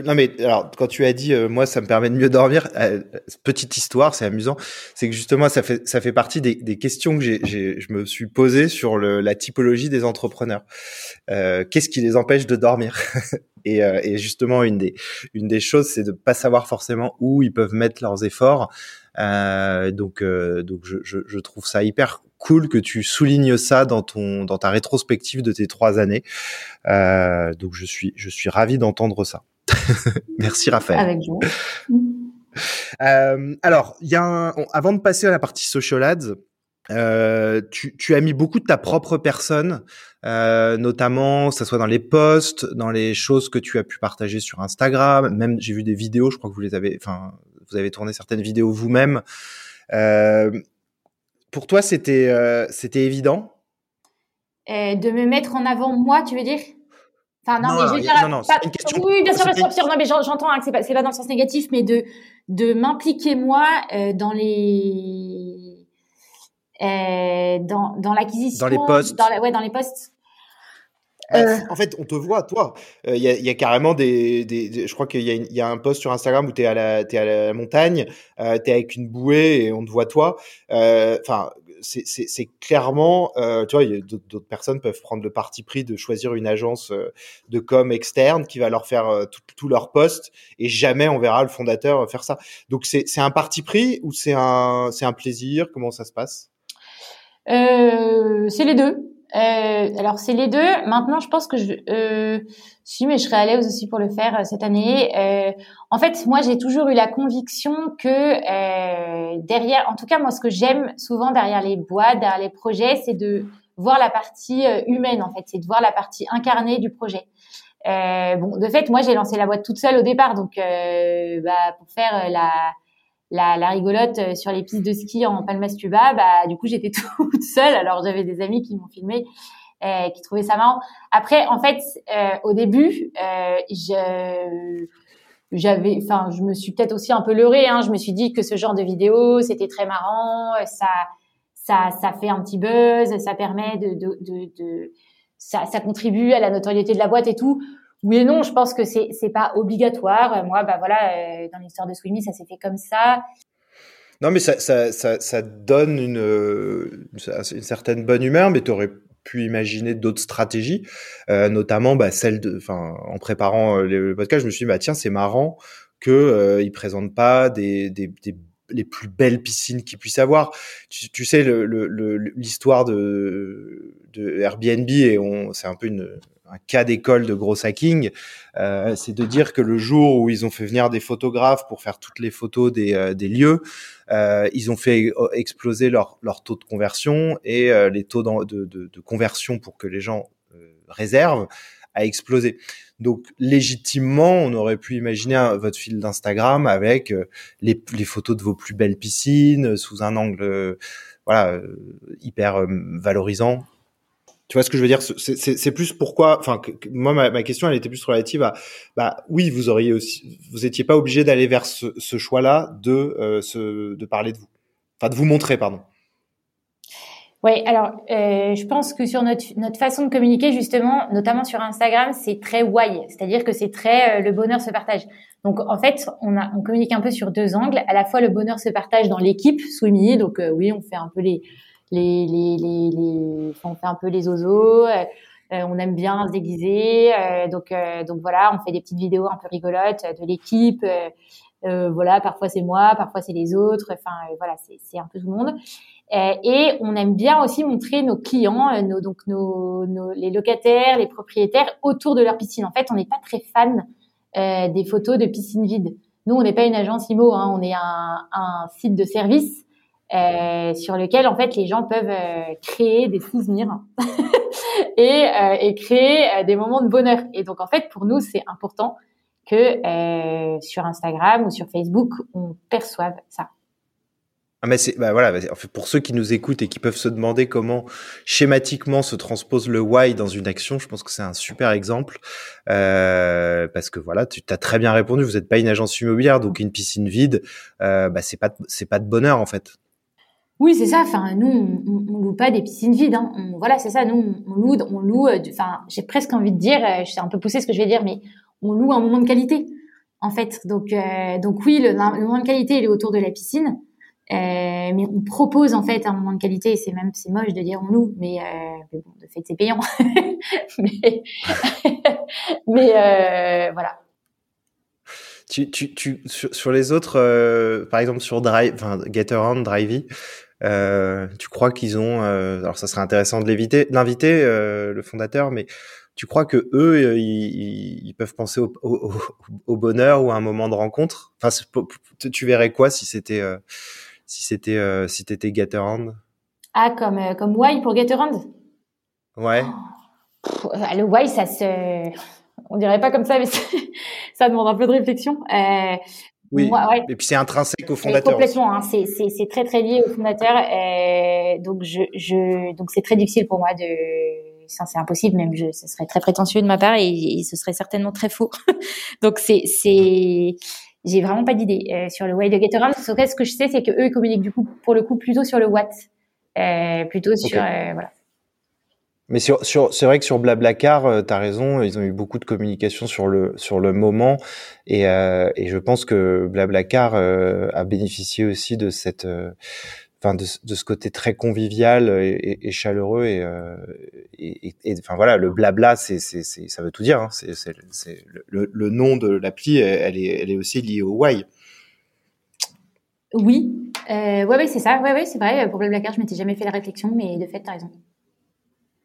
Non, mais alors, quand tu as dit, euh, moi, ça me permet de mieux dormir, euh, petite histoire, c'est amusant. C'est que justement, ça fait, ça fait partie des, des questions que j'ai, j'ai, je me suis posé sur le, la typologie des entrepreneurs. Euh, qu'est-ce qui les empêche de dormir? Et, euh, et, justement, une des, une des choses, c'est de pas savoir forcément où ils peuvent mettre leurs efforts. donc, donc, je, je, je trouve ça hyper cool que tu soulignes ça dans ton dans ta rétrospective de tes trois années. Euh, donc je suis je suis ravi d'entendre ça. Merci Raphaël. Avec vous. Euh, alors il y a un, avant de passer à la partie social ads. Euh, tu, tu, as mis beaucoup de ta propre personne, euh, notamment, que ce soit dans les posts, dans les choses que tu as pu partager sur Instagram. Même, j'ai vu des vidéos. Je crois que vous les avez, enfin, vous avez tourné certaines vidéos vous-même. Pour toi, c'était euh, c'était évident? Euh, De me mettre en avant moi, tu veux dire? Enfin, non, mais je veux dire, non, non, pas, une question. Oui, bien sûr, bien sûr, Non, mais j'entends hein, que c'est pas, pas dans le sens négatif, mais de de m'impliquer moi euh, dans les euh, dans dans l'acquisition, dans les postes, dans ouais, dans les postes. Bah, euh... En fait, on te voit, toi. Il euh, y, a, y, a, carrément des, des, Je crois qu'il y, y, a un post sur Instagram où tu es, à la, es à la montagne, euh, tu es avec une bouée et on te voit toi. Euh, enfin, c'est clairement, euh, tu vois, d'autres personnes peuvent prendre le parti pris de choisir une agence de com externe qui va leur faire tout, leur poste et jamais on verra le fondateur faire ça. Donc c'est un parti pris ou c'est un, un plaisir? Comment ça se passe? C'est les deux. Euh, alors c'est les deux. Maintenant, je pense que je, euh, si, mais je serais à l'aise aussi pour le faire euh, cette année. Euh, en fait, moi, j'ai toujours eu la conviction que euh, derrière, en tout cas, moi, ce que j'aime souvent derrière les boîtes, derrière les projets, c'est de voir la partie humaine. En fait, c'est de voir la partie incarnée du projet. bon, de fait, moi, j'ai lancé la boîte toute seule au départ, donc bah, pour faire la la, la, rigolote euh, sur les pistes de ski en Palmas-Tuba, bah du coup j'étais toute seule. Alors j'avais des amis qui m'ont filmé, euh, qui trouvaient ça marrant. Après, en fait, euh, au début, euh, je j'avais, enfin, je me suis peut-être aussi un peu leurrée. Hein. Je me suis dit que ce genre de vidéo, c'était très marrant, ça, ça, ça fait un petit buzz, ça permet de, de, de, de ça, ça contribue à la notoriété de la boîte et tout. Oui et non, je pense que c'est c'est pas obligatoire. Moi, bah voilà, euh, dans l'histoire de Swimmy, ça s'est fait comme ça. Non, mais ça, ça, ça, donne une, une, certaine bonne humeur, mais tu aurais pu imaginer d'autres stratégies, euh, notamment bah, celle de, en préparant euh, le podcast, je me suis dit bah tiens, c'est marrant que euh, ils présentent pas des, des, les plus belles piscines qu'ils puissent avoir. Tu, sais, l'histoire de, de Airbnb, c'est un peu une, un cas d'école de gros hacking, euh, c'est de dire que le jour où ils ont fait venir des photographes pour faire toutes les photos des, euh, des lieux, euh, ils ont fait exploser leur, leur taux de conversion et euh, les taux de, de, de, conversion pour que les gens euh, réservent a explosé. Donc légitimement, on aurait pu imaginer votre fil d'Instagram avec les, les, photos de vos plus belles piscines sous un angle voilà hyper valorisant tu vois ce que je veux dire? C'est plus pourquoi. Enfin, moi, ma, question, elle était plus relative à. Bah oui, vous auriez aussi, vous étiez pas obligé d'aller vers ce, ce choix-là de euh, ce, de parler de vous, enfin de vous montrer, pardon. Oui, alors euh, je pense que sur notre notre façon de communiquer justement, notamment sur Instagram, c'est très why, c'est-à-dire que c'est très euh, le bonheur se partage. Donc en fait, on a on communique un peu sur deux angles. À la fois le bonheur se partage dans l'équipe Swimmy, donc euh, oui, on fait un peu les les, les, les, les on fait un peu les oiseaux. Euh, euh, on aime bien se déguiser, euh, donc donc voilà, on fait des petites vidéos un peu rigolotes de l'équipe. voilà, parfois c'est moi, parfois c'est les autres. Enfin voilà, c'est un peu tout le monde. et on aime bien aussi montrer nos clients, nos, donc nos, nos, les locataires, les propriétaires autour de leur piscine. En fait, on n'est pas très fan des photos de piscine vide. Nous, on n'est pas une agence IMO, hein, on est un, un site de service euh, sur lequel en fait les gens peuvent euh, créer des souvenirs et, euh, et, créer euh, des moments de bonheur. Et donc en fait pour nous c'est important que sur Instagram ou sur Facebook on perçoive ça. Ah mais c'est bah voilà pour ceux qui nous écoutent et qui peuvent se demander comment schématiquement se transpose le why dans une action, je pense que c'est un super exemple euh, parce que voilà tu as très bien répondu. Vous n'êtes pas une agence immobilière donc une piscine vide, euh, bah c'est pas c'est pas de bonheur en fait. Oui, c'est ça. Enfin, nous, on, on, loue pas des piscines vides. Hein. voilà, c'est ça. Nous, on loue, on loue. Euh, enfin, j'ai presque envie de dire, euh, je sais un peu poussé ce que je vais dire, mais on loue un moment de qualité, en fait. Donc, euh, donc oui, le, moment de qualité, il est autour de la piscine, mais on propose en fait un moment de qualité. C'est même, c'est moche de dire on loue, mais, mais bon, de fait, c'est payant. mais, mais voilà. Tu, tu, tu, sur, les autres, par exemple sur Drive, enfin Getaround, Drivey, euh, tu crois qu'ils ont, euh, alors ça serait intéressant de l'éviter, l'inviter, euh, le fondateur, mais tu crois que eux, ils, ils peuvent penser au, au, au, bonheur ou à un moment de rencontre? Enfin, tu verrais quoi si c'était, si c'était, si t'étais Gatorand Ah, comme comme Why pour Gatorand Ouais. le Why, ça se, on dirait pas comme ça, mais ça demande un peu de réflexion. Euh, oui. Et puis c'est intrinsèque au fondateur. complètement. Hein, c'est c'est très très lié au fondateur. Et donc je je donc c'est très difficile pour moi de c'est impossible même je ce serait très prétentieux de ma part et, ce serait certainement très faux. donc c'est c'est j'ai vraiment pas d'idée euh, sur le why de Gatorade. Ce que je sais, c'est que eux ils communiquent du coup pour le coup plutôt sur le what, euh, plutôt sur euh, voilà. Mais sur, sur, c'est vrai que sur Blablacar, euh, tu as raison, ils ont eu beaucoup de communication sur le, sur le moment. Et, euh, et je pense que Blablacar euh, a bénéficié aussi de cette. Euh, Enfin, de, de, ce côté très convivial et, et, chaleureux et, euh, et, et, enfin voilà le blabla c'est c'est ça veut tout dire hein. c'est le, le, nom de l'appli elle est elle est aussi liée au why oui euh, ouais ouais c'est ça ouais ouais c'est vrai pour Blablacar je m'étais jamais fait la réflexion mais de fait t'as raison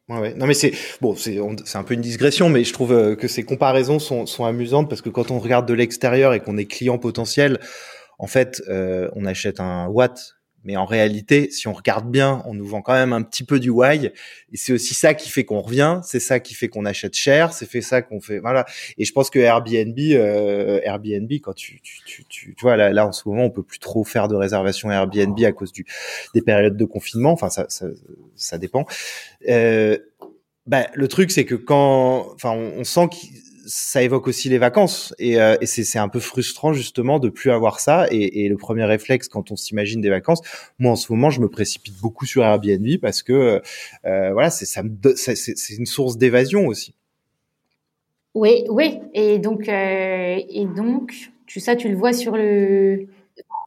Ouais, Non mais c'est bon, c'est un peu une digression, mais je trouve euh, que ces comparaisons sont, sont amusantes parce que quand on regarde de l'extérieur et qu'on est client potentiel, en fait, euh, on achète un watt mais en réalité, si on regarde bien, on nous vend quand même un petit peu du why. Et c'est aussi ça qui fait qu'on revient. C'est ça qui fait qu'on achète cher. C'est fait ça qu'on fait. Voilà. Et je pense que Airbnb, euh, Airbnb, quand tu, tu, tu, tu, vois, là, là, en ce moment, on peut plus trop faire de réservation Airbnb à cause du, des périodes de confinement. Enfin, ça, ça, ça dépend. Euh, bah, le truc, c'est que quand, enfin, on, on sent qu'il ça évoque aussi les vacances. Et, euh, et c'est un peu frustrant justement de plus avoir ça. Et, et le premier réflexe quand on s'imagine des vacances moi en ce moment je me précipite beaucoup sur Airbnb parce que euh, voilà c'est ça c'est une source d'évasion aussi. Oui oui. Et donc euh, et donc tu ça tu le vois sur le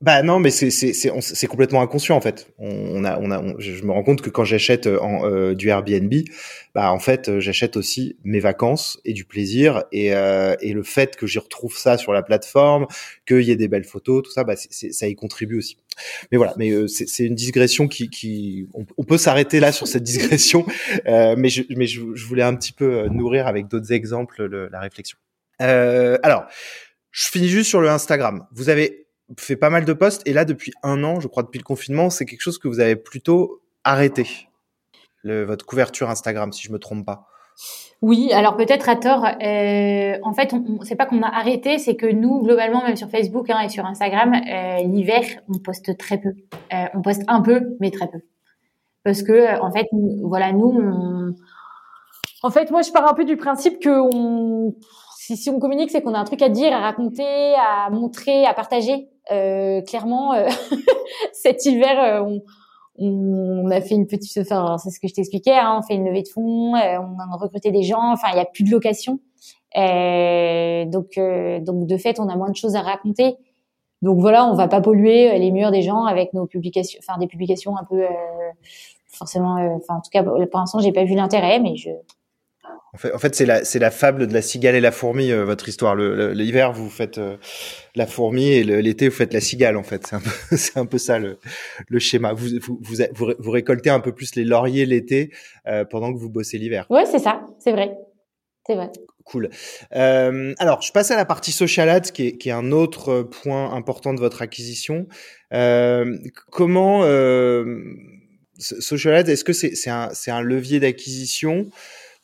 bah non, mais c'est c'est c'est complètement inconscient en fait. On, a on a je me rends compte que quand j'achète euh, euh, du Airbnb, bah en fait euh, j'achète aussi mes vacances et du plaisir et et le fait que j'y retrouve ça sur la plateforme, qu'il y ait des belles photos, tout ça, bah ça y contribue aussi. Mais voilà, mais c'est une digression qui qui on, peut s'arrêter là sur cette digression, mais je mais je, voulais un petit peu nourrir avec d'autres exemples la réflexion. alors, je finis juste sur le Instagram. Vous avez fait pas mal de posts et là depuis un an, je crois depuis le confinement, c'est quelque chose que vous avez plutôt arrêté. Votre couverture Instagram, si je me trompe pas. Oui, alors peut-être à tort. Euh, en fait, on, c'est pas qu'on a arrêté, c'est que nous, globalement, même sur Facebook hein, et sur Instagram, euh, l'hiver, on poste très peu. Euh, on poste un peu, mais très peu, parce que en fait, voilà, nous, on... en fait, moi, je pars un peu du principe que on si on communique, c'est qu'on a un truc à dire, à raconter, à montrer, à partager. Euh, clairement, euh, cet hiver, euh, on, on, a fait une petite, enfin, c'est ce que je t'expliquais, hein, on fait une levée de fonds, on a recruté des gens, enfin, il y a plus de location. donc, donc de fait, on a moins de choses à raconter. Donc voilà, on va pas polluer les murs des gens avec nos publications, enfin des publications un peu forcément, enfin en tout cas pour l'instant j'ai pas vu l'intérêt, mais je en fait, en fait c'est la, c'est la fable de la cigale et la fourmi, euh, votre histoire. L'hiver, vous faites euh, la fourmi et l'été, vous faites la cigale, en fait. C'est un un peu ça le, le schéma. Vous, vous, vous, vous, récoltez un peu plus les lauriers l'été euh, pendant que vous bossez l'hiver. Ouais, c'est ça, c'est vrai. C'est vrai. Cool. alors, je passe à la partie social ads, qui est, qui est un autre point important de votre acquisition. comment social ads, est-ce que c'est, c'est un, c'est un levier d'acquisition?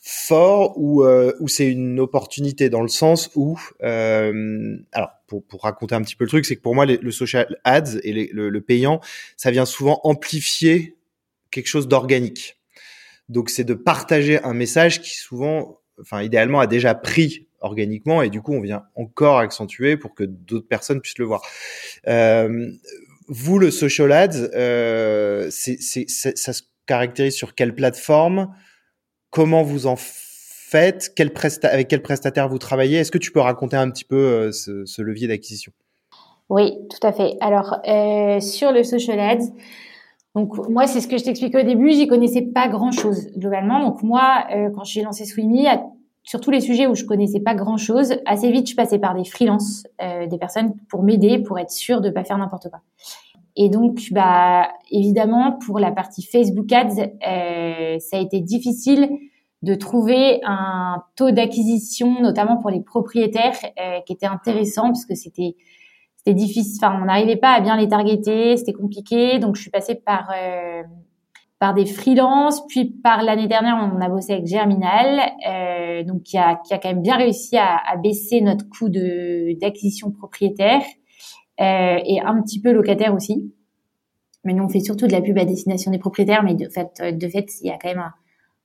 Fort ou euh, ou c'est une opportunité dans le sens où euh, alors pour, pour raconter un petit peu le truc c'est que pour moi le social ads et le, le, payant ça vient souvent amplifier quelque chose d'organique. Donc c'est de partager un message qui souvent enfin idéalement a déjà pris organiquement et du coup on vient encore accentuer pour que d'autres personnes puissent le voir. Euh, vous le social ads euh, c'est ça se caractérise sur quelle plateforme? Comment vous en faites, avec quel prestataire vous travaillez. Est-ce que tu peux raconter un petit peu euh, ce, levier d'acquisition? Oui, tout à fait. Alors, euh, sur le social ads, donc moi, c'est ce que je t'expliquais au début, j'y connaissais pas grand-chose globalement. Donc moi, euh, quand j'ai lancé Swimmy, sur tous les sujets où je connaissais pas grand-chose, assez vite, je passais par des freelances, des personnes pour m'aider, pour être sûr de pas faire n'importe quoi. Et donc, bah, évidemment, pour la partie Facebook Ads, euh, ça a été difficile de trouver un taux d'acquisition, notamment pour les propriétaires, euh, qui était intéressant parce que c'était c'était difficile. Enfin, on n'arrivait pas à bien les targeter, c'était compliqué. Donc, je suis passée par euh, par des freelances, puis par l'année dernière, on a bossé avec Germinal, euh, donc qui a qui a quand même bien réussi à, à baisser notre coût de d'acquisition propriétaire. Euh, et un petit peu locataire aussi. Mais nous, on fait surtout de la pub à destination des propriétaires, mais de fait, euh, de fait, il y a quand même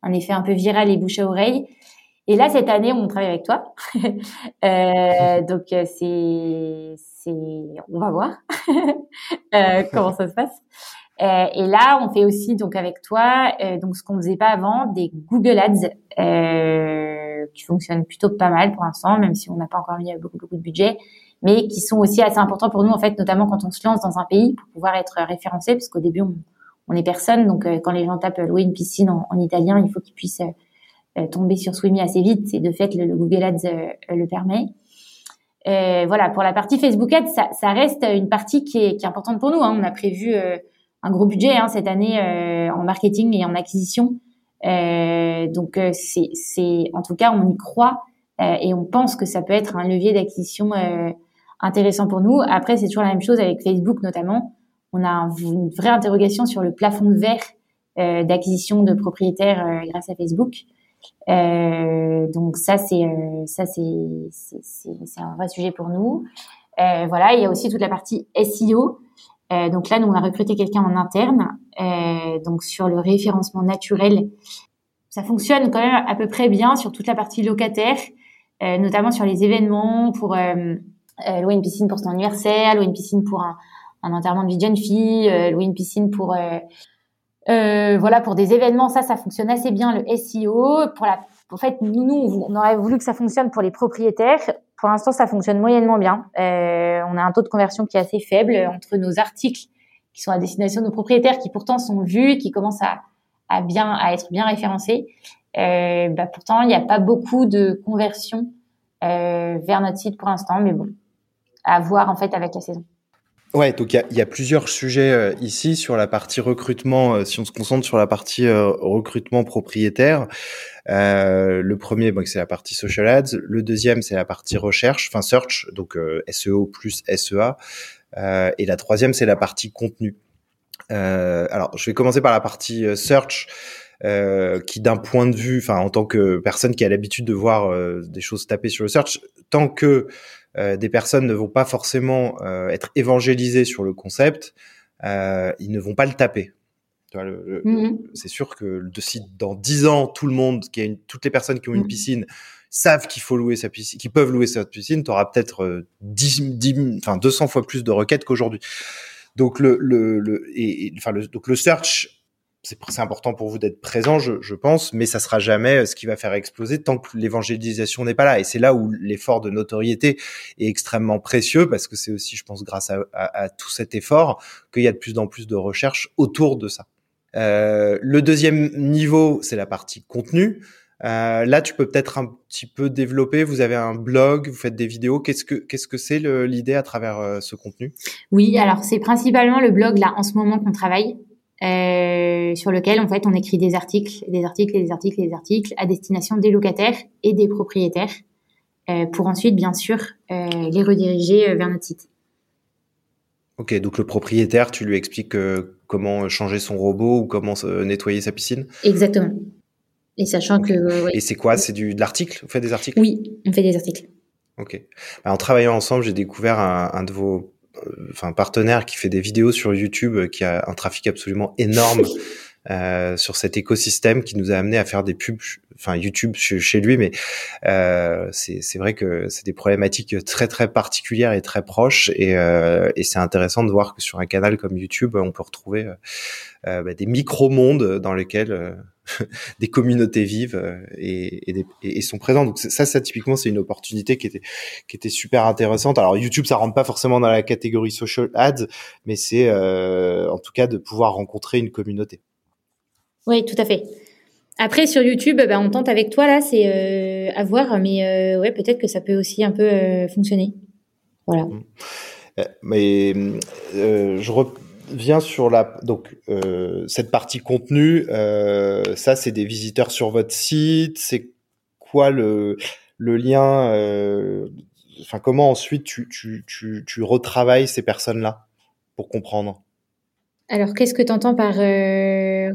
un, effet un peu viral et bouche à oreille. Et là, cette année, on travaille avec toi. euh, donc, euh, c'est, c'est, on va voir euh, comment ça se passe. Euh, et là, on fait aussi donc avec toi, donc ce qu'on faisait pas avant, des Google Ads qui fonctionnent plutôt pas mal pour l'instant, même si on n'a pas encore mis beaucoup beaucoup de budget mais qui sont aussi assez importants pour nous en fait, notamment quand on se lance dans un pays pour pouvoir être référencé, parce qu'au début on, on est personne, donc euh, quand les gens tapent louer une piscine en, italien, il faut qu'ils puissent euh, euh, tomber sur Swimmy assez vite, et de fait le, Google Ads le permet. voilà, pour la partie Facebook Ads, ça, reste une partie qui est, qui importante pour nous. Hein. On a prévu un gros budget hein, cette année en marketing et en acquisition donc c'est, en tout cas, on y croit et on pense que ça peut être un levier d'acquisition intéressant pour nous. Après, c'est toujours la même chose avec Facebook notamment. On a une vraie interrogation sur le plafond de verre euh, d'acquisition de propriétaires euh, grâce à Facebook. Euh, donc ça, c'est ça, c'est c'est un vrai sujet pour nous. voilà, il y a aussi toute la partie SEO. donc là, nous, on a recruté quelqu'un en interne. donc sur le référencement naturel, ça fonctionne quand même à peu près bien sur toute la partie locataire, notamment sur les événements pour euh, louer une piscine pour son anniversaire, louer une piscine pour un, un enterrement de vie de jeune fille, euh, louer une piscine pour euh, euh, voilà pour des événements. Ça, ça fonctionne assez bien le SEO. Pour la, en fait, nous, nous, on aurait voulu que ça fonctionne pour les propriétaires. Pour l'instant, ça fonctionne moyennement bien. Euh, on a un taux de conversion qui est assez faible entre nos articles qui sont à destination de nos propriétaires, qui pourtant sont vus, qui commencent à, à bien à être bien référencés. Euh, bah, pourtant, il n'y a pas beaucoup de conversion euh, vers notre site pour l'instant, mais bon, à voir en fait avec la saison. Ouais, donc il y, y a, plusieurs sujets euh, ici sur la partie recrutement. Euh, si on se concentre sur la partie euh, recrutement propriétaire, le premier, bon, c'est la partie social ads. Le deuxième, c'est la partie recherche, enfin search, donc SEO plus SEA. et la troisième, c'est la partie contenu. alors, je vais commencer par la partie search. qui d'un point de vue, enfin en tant que personne qui a l'habitude de voir des choses tapées sur le search, tant que euh, des personnes ne vont pas forcément euh, être évangélisées sur le concept, euh, ils ne vont pas le taper. Mhm. C'est sûr que si dans 10 ans, tout le monde, qui a une, toutes les personnes qui ont une mhm. piscine, savent qu'il faut louer sa piscine, qu'ils peuvent louer sa piscine, tu auras peut-être 10, 10, enfin 200 fois plus de requêtes qu'aujourd'hui. Donc le, le, le et, enfin le, donc le search c'est important pour vous d'être présent, je, je, pense, mais ça sera jamais euh, ce qui va faire exploser tant que l'évangélisation n'est pas là. Et c'est là où l'effort de notoriété est extrêmement précieux parce que c'est aussi, je pense, grâce à, à, tout cet effort qu'il y a de plus en plus de recherches autour de ça. Euh, le deuxième niveau, c'est la partie contenu. Euh, là, tu peux peut-être un petit peu développer. Vous avez un blog, vous faites des vidéos. Qu'est-ce que qu'est-ce que c'est l'idée à travers euh, ce contenu? Oui, alors c'est principalement le blog là en ce moment qu'on travaille. Euh, sur lequel en fait on écrit des articles, des articles, des articles, des articles à destination des locataires et des propriétaires, euh, pour ensuite bien sûr euh, les rediriger vers notre site. Ok, donc le propriétaire, tu lui expliques euh, comment changer son robot ou comment nettoyer sa piscine? Exactement. Et sachant que. Et c'est quoi? C'est du de l'article? Vous faites des articles? Oui, on fait des articles. Ok. Bah, en travaillant ensemble, j'ai découvert un, un de vos enfin partenaire qui fait des vidéos sur YouTube, euh, qui a un trafic absolument énorme euh, sur cet écosystème qui nous a amené à faire des pubs, enfin YouTube chez, lui, mais euh, c'est vrai que c'est des problématiques très très particulières et très proches, et, euh, et c'est intéressant de voir que sur un canal comme YouTube, on peut retrouver euh, euh bah, des micro-mondes dans lesquels euh, des communautés vivent et, et, et, sont présents. Donc ça, ça typiquement, c'est une opportunité qui était qui était super intéressante. Alors YouTube, ça rentre pas forcément dans la catégorie social ads, mais c'est en tout cas de pouvoir rencontrer une communauté. Oui, tout à fait. Après sur YouTube, bah, on tente avec toi là, c'est euh, à voir, mais euh, ouais, peut-être que ça peut aussi un peu euh, fonctionner. Voilà. Mmh. Euh, mais je reviens sur la donc cette partie contenu. ça, c'est des visiteurs sur votre site. C'est quoi le le lien Enfin, comment ensuite tu tu tu, tu retravailles ces personnes là pour comprendre? Alors, qu'est-ce que tu entends par... Euh...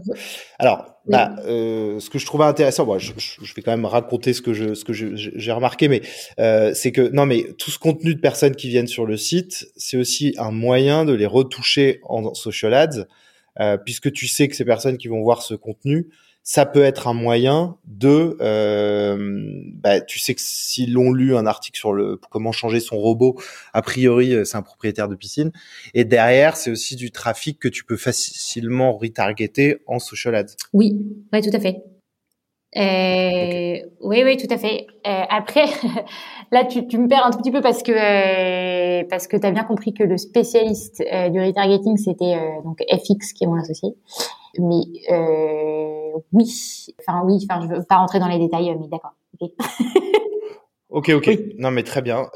Alors, bah, euh, ce que je trouvais intéressant, bon, je, je, vais quand même raconter ce que je, ce que j'ai remarqué, mais euh, c'est que non, mais tout ce contenu de personnes qui viennent sur le site, c'est aussi un moyen de les retoucher en social ads, euh, puisque tu sais que ces personnes qui vont voir ce contenu, ça peut être un moyen de, euh, bah, tu sais que s'ils l'ont lu un article sur le comment changer son robot, a priori euh, c'est un propriétaire de piscine, et derrière c'est aussi du trafic que tu peux facilement retargeter en social ads. Oui, ouais, tout à fait. Euh, Oui, oui, tout à fait. Euh, après, là, tu, tu, me perds un tout petit peu parce que euh, parce que tu as bien compris que le spécialiste euh, du retargeting, c'était donc FX, qui est mon associé. Mais oui, enfin oui, enfin je veux pas rentrer dans les détails, mais d'accord. ok, ok. Non, mais très bien.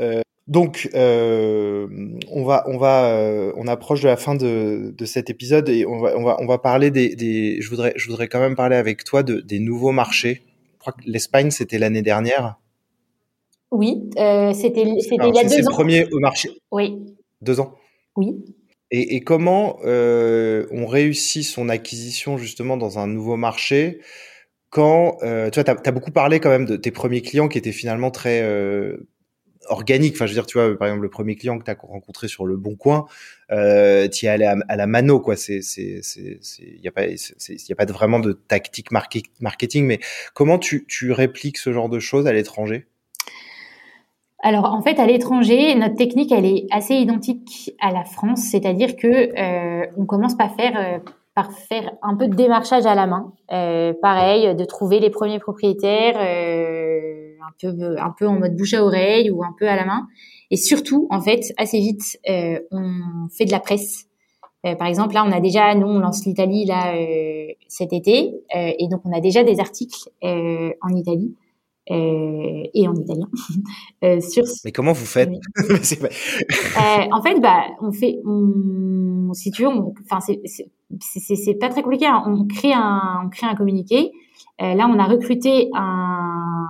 Donc, euh, on va, on va, euh, on approche de la fin de, de cet épisode et on va, on va, on va parler des, des, Je voudrais, je voudrais quand même parler avec toi de, des nouveaux marchés. Je crois que l'Espagne, c'était l'année dernière. Oui, euh, c'était, c'était il y a deux ans. C'est le premier au marché. Oui. Deux ans. Oui. Et, comment euh, on réussit son acquisition justement dans un nouveau marché quand, euh, tu vois, tu as, beaucoup parlé quand même de tes premiers clients qui étaient finalement très euh, organiques. Enfin, je veux dire, tu vois, par exemple, le premier client que tu as rencontré sur le Bon Coin, euh, tu es allé à, la mano, quoi. C'est, c'est, c'est, il y a pas, il a pas vraiment de tactique marketing, mais comment tu, tu répliques ce genre de choses à l'étranger? Alors en fait, à l'étranger, notre technique, elle est assez identique à la France, c'est-à-dire que euh, on commence par faire, euh, par faire un peu de démarchage à la main, euh, pareil, de trouver les premiers propriétaires, euh, un peu, un peu en mode bouche à oreille ou un peu à la main, et surtout, en fait, assez vite, euh, on fait de la presse. par exemple, là, on a déjà, nous, on lance l'Italie là cet été, et donc on a déjà des articles en Italie. Euh, et en italien. euh, sur... Mais comment vous faites? Euh, En fait, bah, on fait, on, si tu veux, enfin, c'est pas très compliqué. Hein. On crée un, on crée un communiqué. Euh, là, on a recruté un,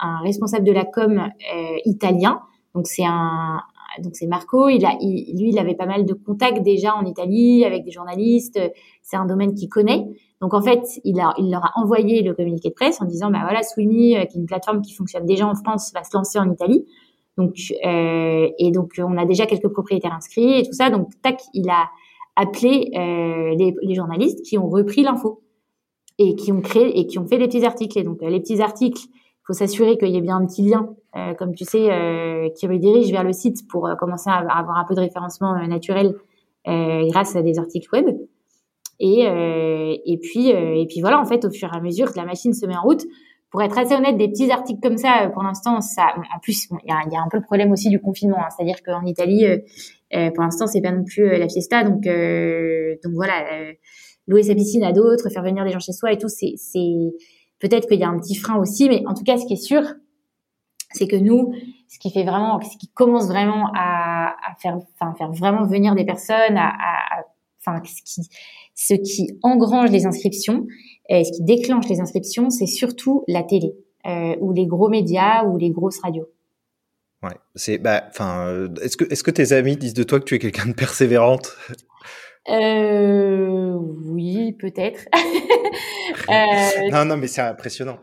un responsable de la com euh, italien. Donc c'est un, donc c'est Marco. Il a, il, lui, il avait pas mal de contacts déjà en Italie avec des journalistes. C'est un domaine qu'il connaît. Donc en fait, il, a, il leur a envoyé le communiqué de presse en disant bah voilà, Swimmy, euh, qui est une plateforme qui fonctionne déjà en France, va se lancer en Italie. Donc euh, et donc on a déjà quelques propriétaires inscrits et tout ça. Donc tac, il a appelé euh, les, les, journalistes qui ont repris l'info et qui ont créé et qui ont fait des petits articles. Et donc euh, les petits articles, il faut s'assurer qu'il y ait bien un petit lien, euh, comme tu sais, euh, qui redirige vers le site pour commencer à avoir un peu de référencement naturel grâce à des articles web. Et, euh, et puis euh, et puis voilà, en fait, au fur et à mesure que la machine se met en route, pour être assez honnête, des petits articles comme ça, euh, pour l'instant, ça, en plus, il y, a, un peu le problème aussi du confinement, hein, c'est-à-dire qu'en Italie, euh, pour l'instant, c'est pas non plus la fiesta, donc donc voilà, louer sa piscine à d'autres, faire venir des gens chez soi et tout, c'est c'est peut-être qu'il y a un petit frein aussi, mais en tout cas, ce qui est sûr, c'est que nous, ce qui fait vraiment, ce qui commence vraiment à, à faire, enfin faire vraiment venir des personnes, à enfin ce qui ce qui engrange les inscriptions, et ce qui déclenche les inscriptions, c'est surtout la télé euh, ou les gros médias ou les grosses radios. Ouais, c'est bah, enfin, euh, est-ce que est-ce que tes amis disent de toi que tu es quelqu'un de persévérante? Euh, Oui, peut-être. euh... Non, non, mais c'est impressionnant.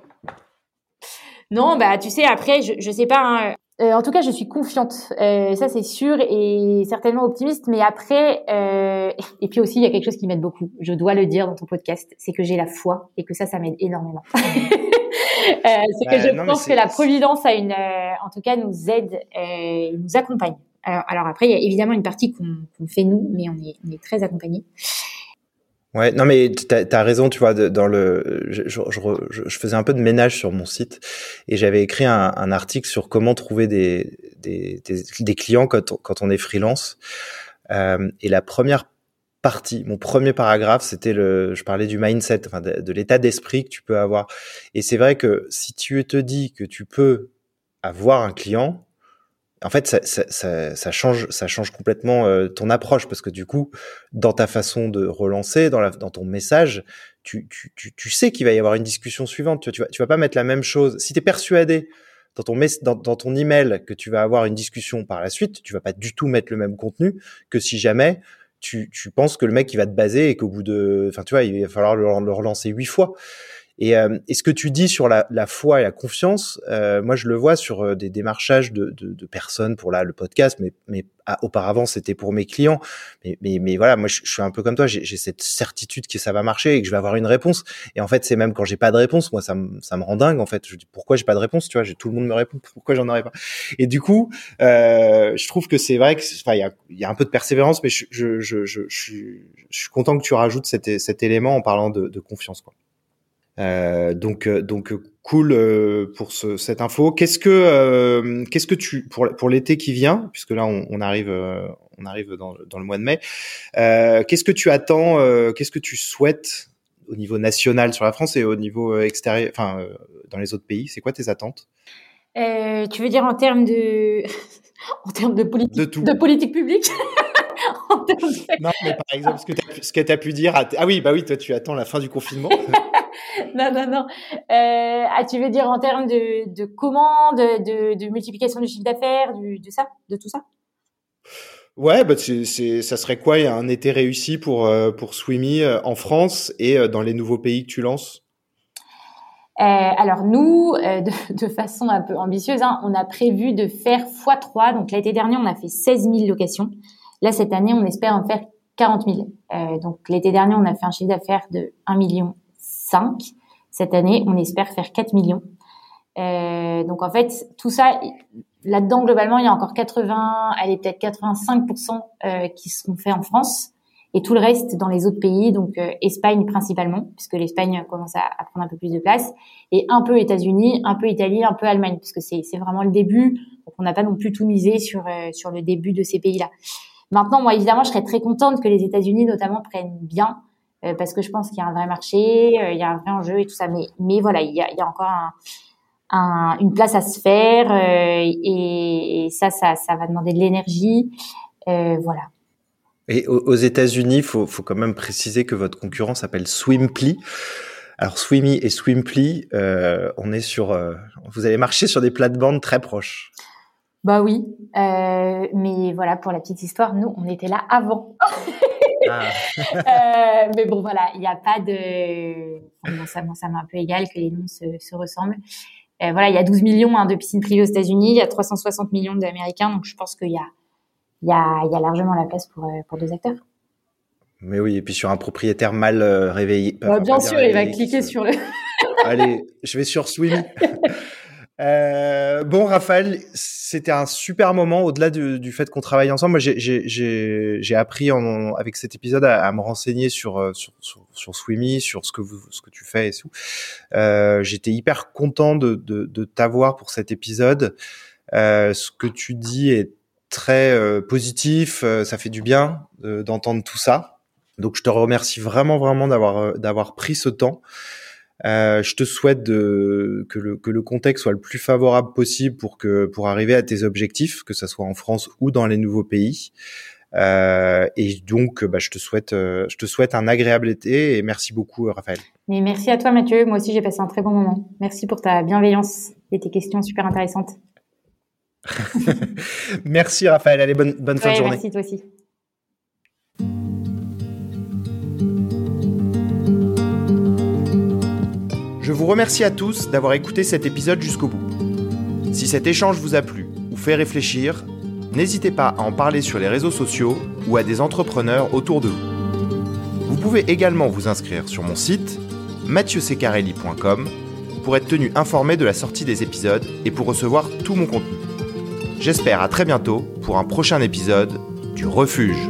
Non, bah tu sais, après, je je sais pas. Hein, euh, en tout cas, je suis confiante, euh, ça c'est sûr, et certainement optimiste. Mais après, euh, et puis aussi, il y a quelque chose qui m'aide beaucoup. Je dois le dire dans ton podcast, c'est que j'ai la foi et que ça, ça m'aide énormément. c'est que je pense que la providence a une, en tout cas, nous aide, nous accompagne. Alors, après, il y a évidemment une partie qu'on fait nous, mais on est, on est très accompagné. Ouais, non mais tu as, raison, tu vois, dans le, je, je, je, faisais un peu de ménage sur mon site et j'avais écrit un, un, article sur comment trouver des, des, des, clients quand on, quand on est freelance. Euh, et la première partie, mon premier paragraphe, c'était le, je parlais du mindset, enfin de l'état d'esprit que tu peux avoir. Et c'est vrai que si tu te dis que tu peux avoir un client, en fait, ça, ça, ça, ça, change, ça change complètement euh, ton approche parce que du coup, dans ta façon de relancer, dans, la, dans ton message, tu, tu, tu, sais qu'il va y avoir une discussion suivante. Tu, tu, vas, tu vas pas mettre la même chose. Si tu persuadé dans ton, dans, ton email que tu vas avoir une discussion par la suite, tu vas pas du tout mettre le même contenu que si jamais tu, tu penses que le mec il va te baser et qu'au bout de, enfin tu vois, il va falloir le relancer huit fois. Et, euh, et, ce que tu dis sur la, la foi et la confiance, euh, moi je le vois sur euh, des démarchages de, de, de, personnes pour là le podcast, mais, mais ah, auparavant c'était pour mes clients. Mais, mais, mais voilà, moi je, suis un peu comme toi, j'ai cette certitude que ça va marcher et que je vais avoir une réponse. Et en fait, c'est même quand j'ai pas de réponse, moi ça, me ça me rend dingue en fait. Je dis pourquoi j'ai pas de réponse, tu vois, tout le monde me répond, pourquoi j'en aurais pas? Et du coup, euh, je trouve que c'est vrai que, enfin, il y a, y a, un peu de persévérance, mais je, je, je, je, suis, je suis content que tu rajoutes cet, cet élément en parlant de, de confiance, quoi. Euh, donc euh, donc euh, cool euh, pour ce, cette info. Qu'est-ce que qu'est-ce que tu pour pour l'été qui vient puisque là on, on arrive on arrive dans, dans, le mois de mai. qu'est-ce que tu attends Qu'est-ce que tu souhaites au niveau national sur la France et au niveau extérieur, enfin dans les autres pays? C'est quoi tes attentes? Euh, Tu veux dire en termes de, en termes de politique, de, tout. de politique publique? Non, mais par exemple, ce que tu as, pu dire. Ah oui, bah oui, toi, tu attends la fin du confinement. non, non, non. Euh, ah, tu veux dire en termes de, de commandes, de, de multiplication du chiffre d'affaires, de ça, de tout ça? Ouais, bah c'est, ça serait quoi? Un été réussi pour euh, pour Swimmy euh, en France et euh, dans les nouveaux pays que tu lances? Alors nous, de, de, façon un peu ambitieuse, hein, on a prévu de faire x3. Donc l'été dernier, on a fait 16 000 locations. Là, cette année, on espère en faire 40 000. donc l'été dernier, on a fait un chiffre d'affaires de 1 million 5. Cette année, on espère faire 4 millions. donc en fait, tout ça, Là-dedans, globalement, il y a encore 80, elle est peut-être 85% euh, qui seront faits en France et tout le reste dans les autres pays, donc euh, Espagne principalement, puisque l'Espagne commence à, prendre un peu plus de place, et un peu États-Unis, un peu Italie, un peu Allemagne, puisque c'est, vraiment le début, donc on n'a pas non plus tout misé sur, euh, sur le début de ces pays-là. Maintenant, moi, évidemment, je serais très contente que les États-Unis, notamment, prennent bien, euh, parce que je pense qu'il y a un vrai marché, il y a un vrai enjeu et tout ça, mais, mais voilà, il y a, il y a encore un une place à se faire euh, et, ça, ça, ça va demander de l'énergie. Euh, voilà. Et aux États-Unis, faut, faut quand même préciser que votre concurrent s'appelle Swimply. Alors Swimmy et Swimply, euh, on est sur, vous allez marcher sur des plates-bandes très proches. Bah oui, mais voilà pour la petite histoire, nous on était là avant. Ah. mais bon voilà, il n'y a pas de, ça, ça m'est un peu égal que les noms se, se ressemblent. Euh, voilà, il y a 12 millions hein, de piscines privées aux États-Unis, il y a 360 millions d'Américains, donc je pense qu'il y a, il y, a, il y a largement la place pour, euh, pour deux acteurs. Mais oui, et puis sur un propriétaire mal euh, réveillé. Bah, bien sûr, il va cliquer sur le. Allez, je vais sur Swim. Euh, bon, Raphaël, c'était un super moment. Au-delà du, du, fait qu'on travaille ensemble, moi, j'ai appris en, avec cet épisode à, à me renseigner sur, euh, sur, sur, sur Swimmy, sur ce que, vous, ce que tu fais et tout. Euh, J'étais hyper content de, de, de t'avoir pour cet épisode. Euh, ce que tu dis est très euh, positif. Ça fait du bien d'entendre tout ça. Donc, je te remercie vraiment, vraiment d'avoir d'avoir pris ce temps. Euh, je te souhaite de, que, le, que le contexte soit le plus favorable possible pour que pour arriver à tes objectifs, que ce soit en France ou dans les nouveaux pays. Euh, et donc, bah, je te souhaite, euh, je te souhaite un agréable été et merci beaucoup, Raphaël. Mais merci à toi, Mathieu. Moi aussi, j'ai passé un très bon moment. Merci pour ta bienveillance et tes questions super intéressantes. merci, Raphaël. Allez, bonne, bonne fin de journée. Merci, toi aussi. Je vous remercie à tous d'avoir écouté cet épisode jusqu'au bout. Si cet échange vous a plu ou fait réfléchir, n'hésitez pas à en parler sur les réseaux sociaux ou à des entrepreneurs autour de vous. Vous pouvez également vous inscrire sur mon site mathieusecarelli.com pour être tenu informé de la sortie des épisodes et pour recevoir tout mon contenu. J'espère à très bientôt pour un prochain épisode du Refuge.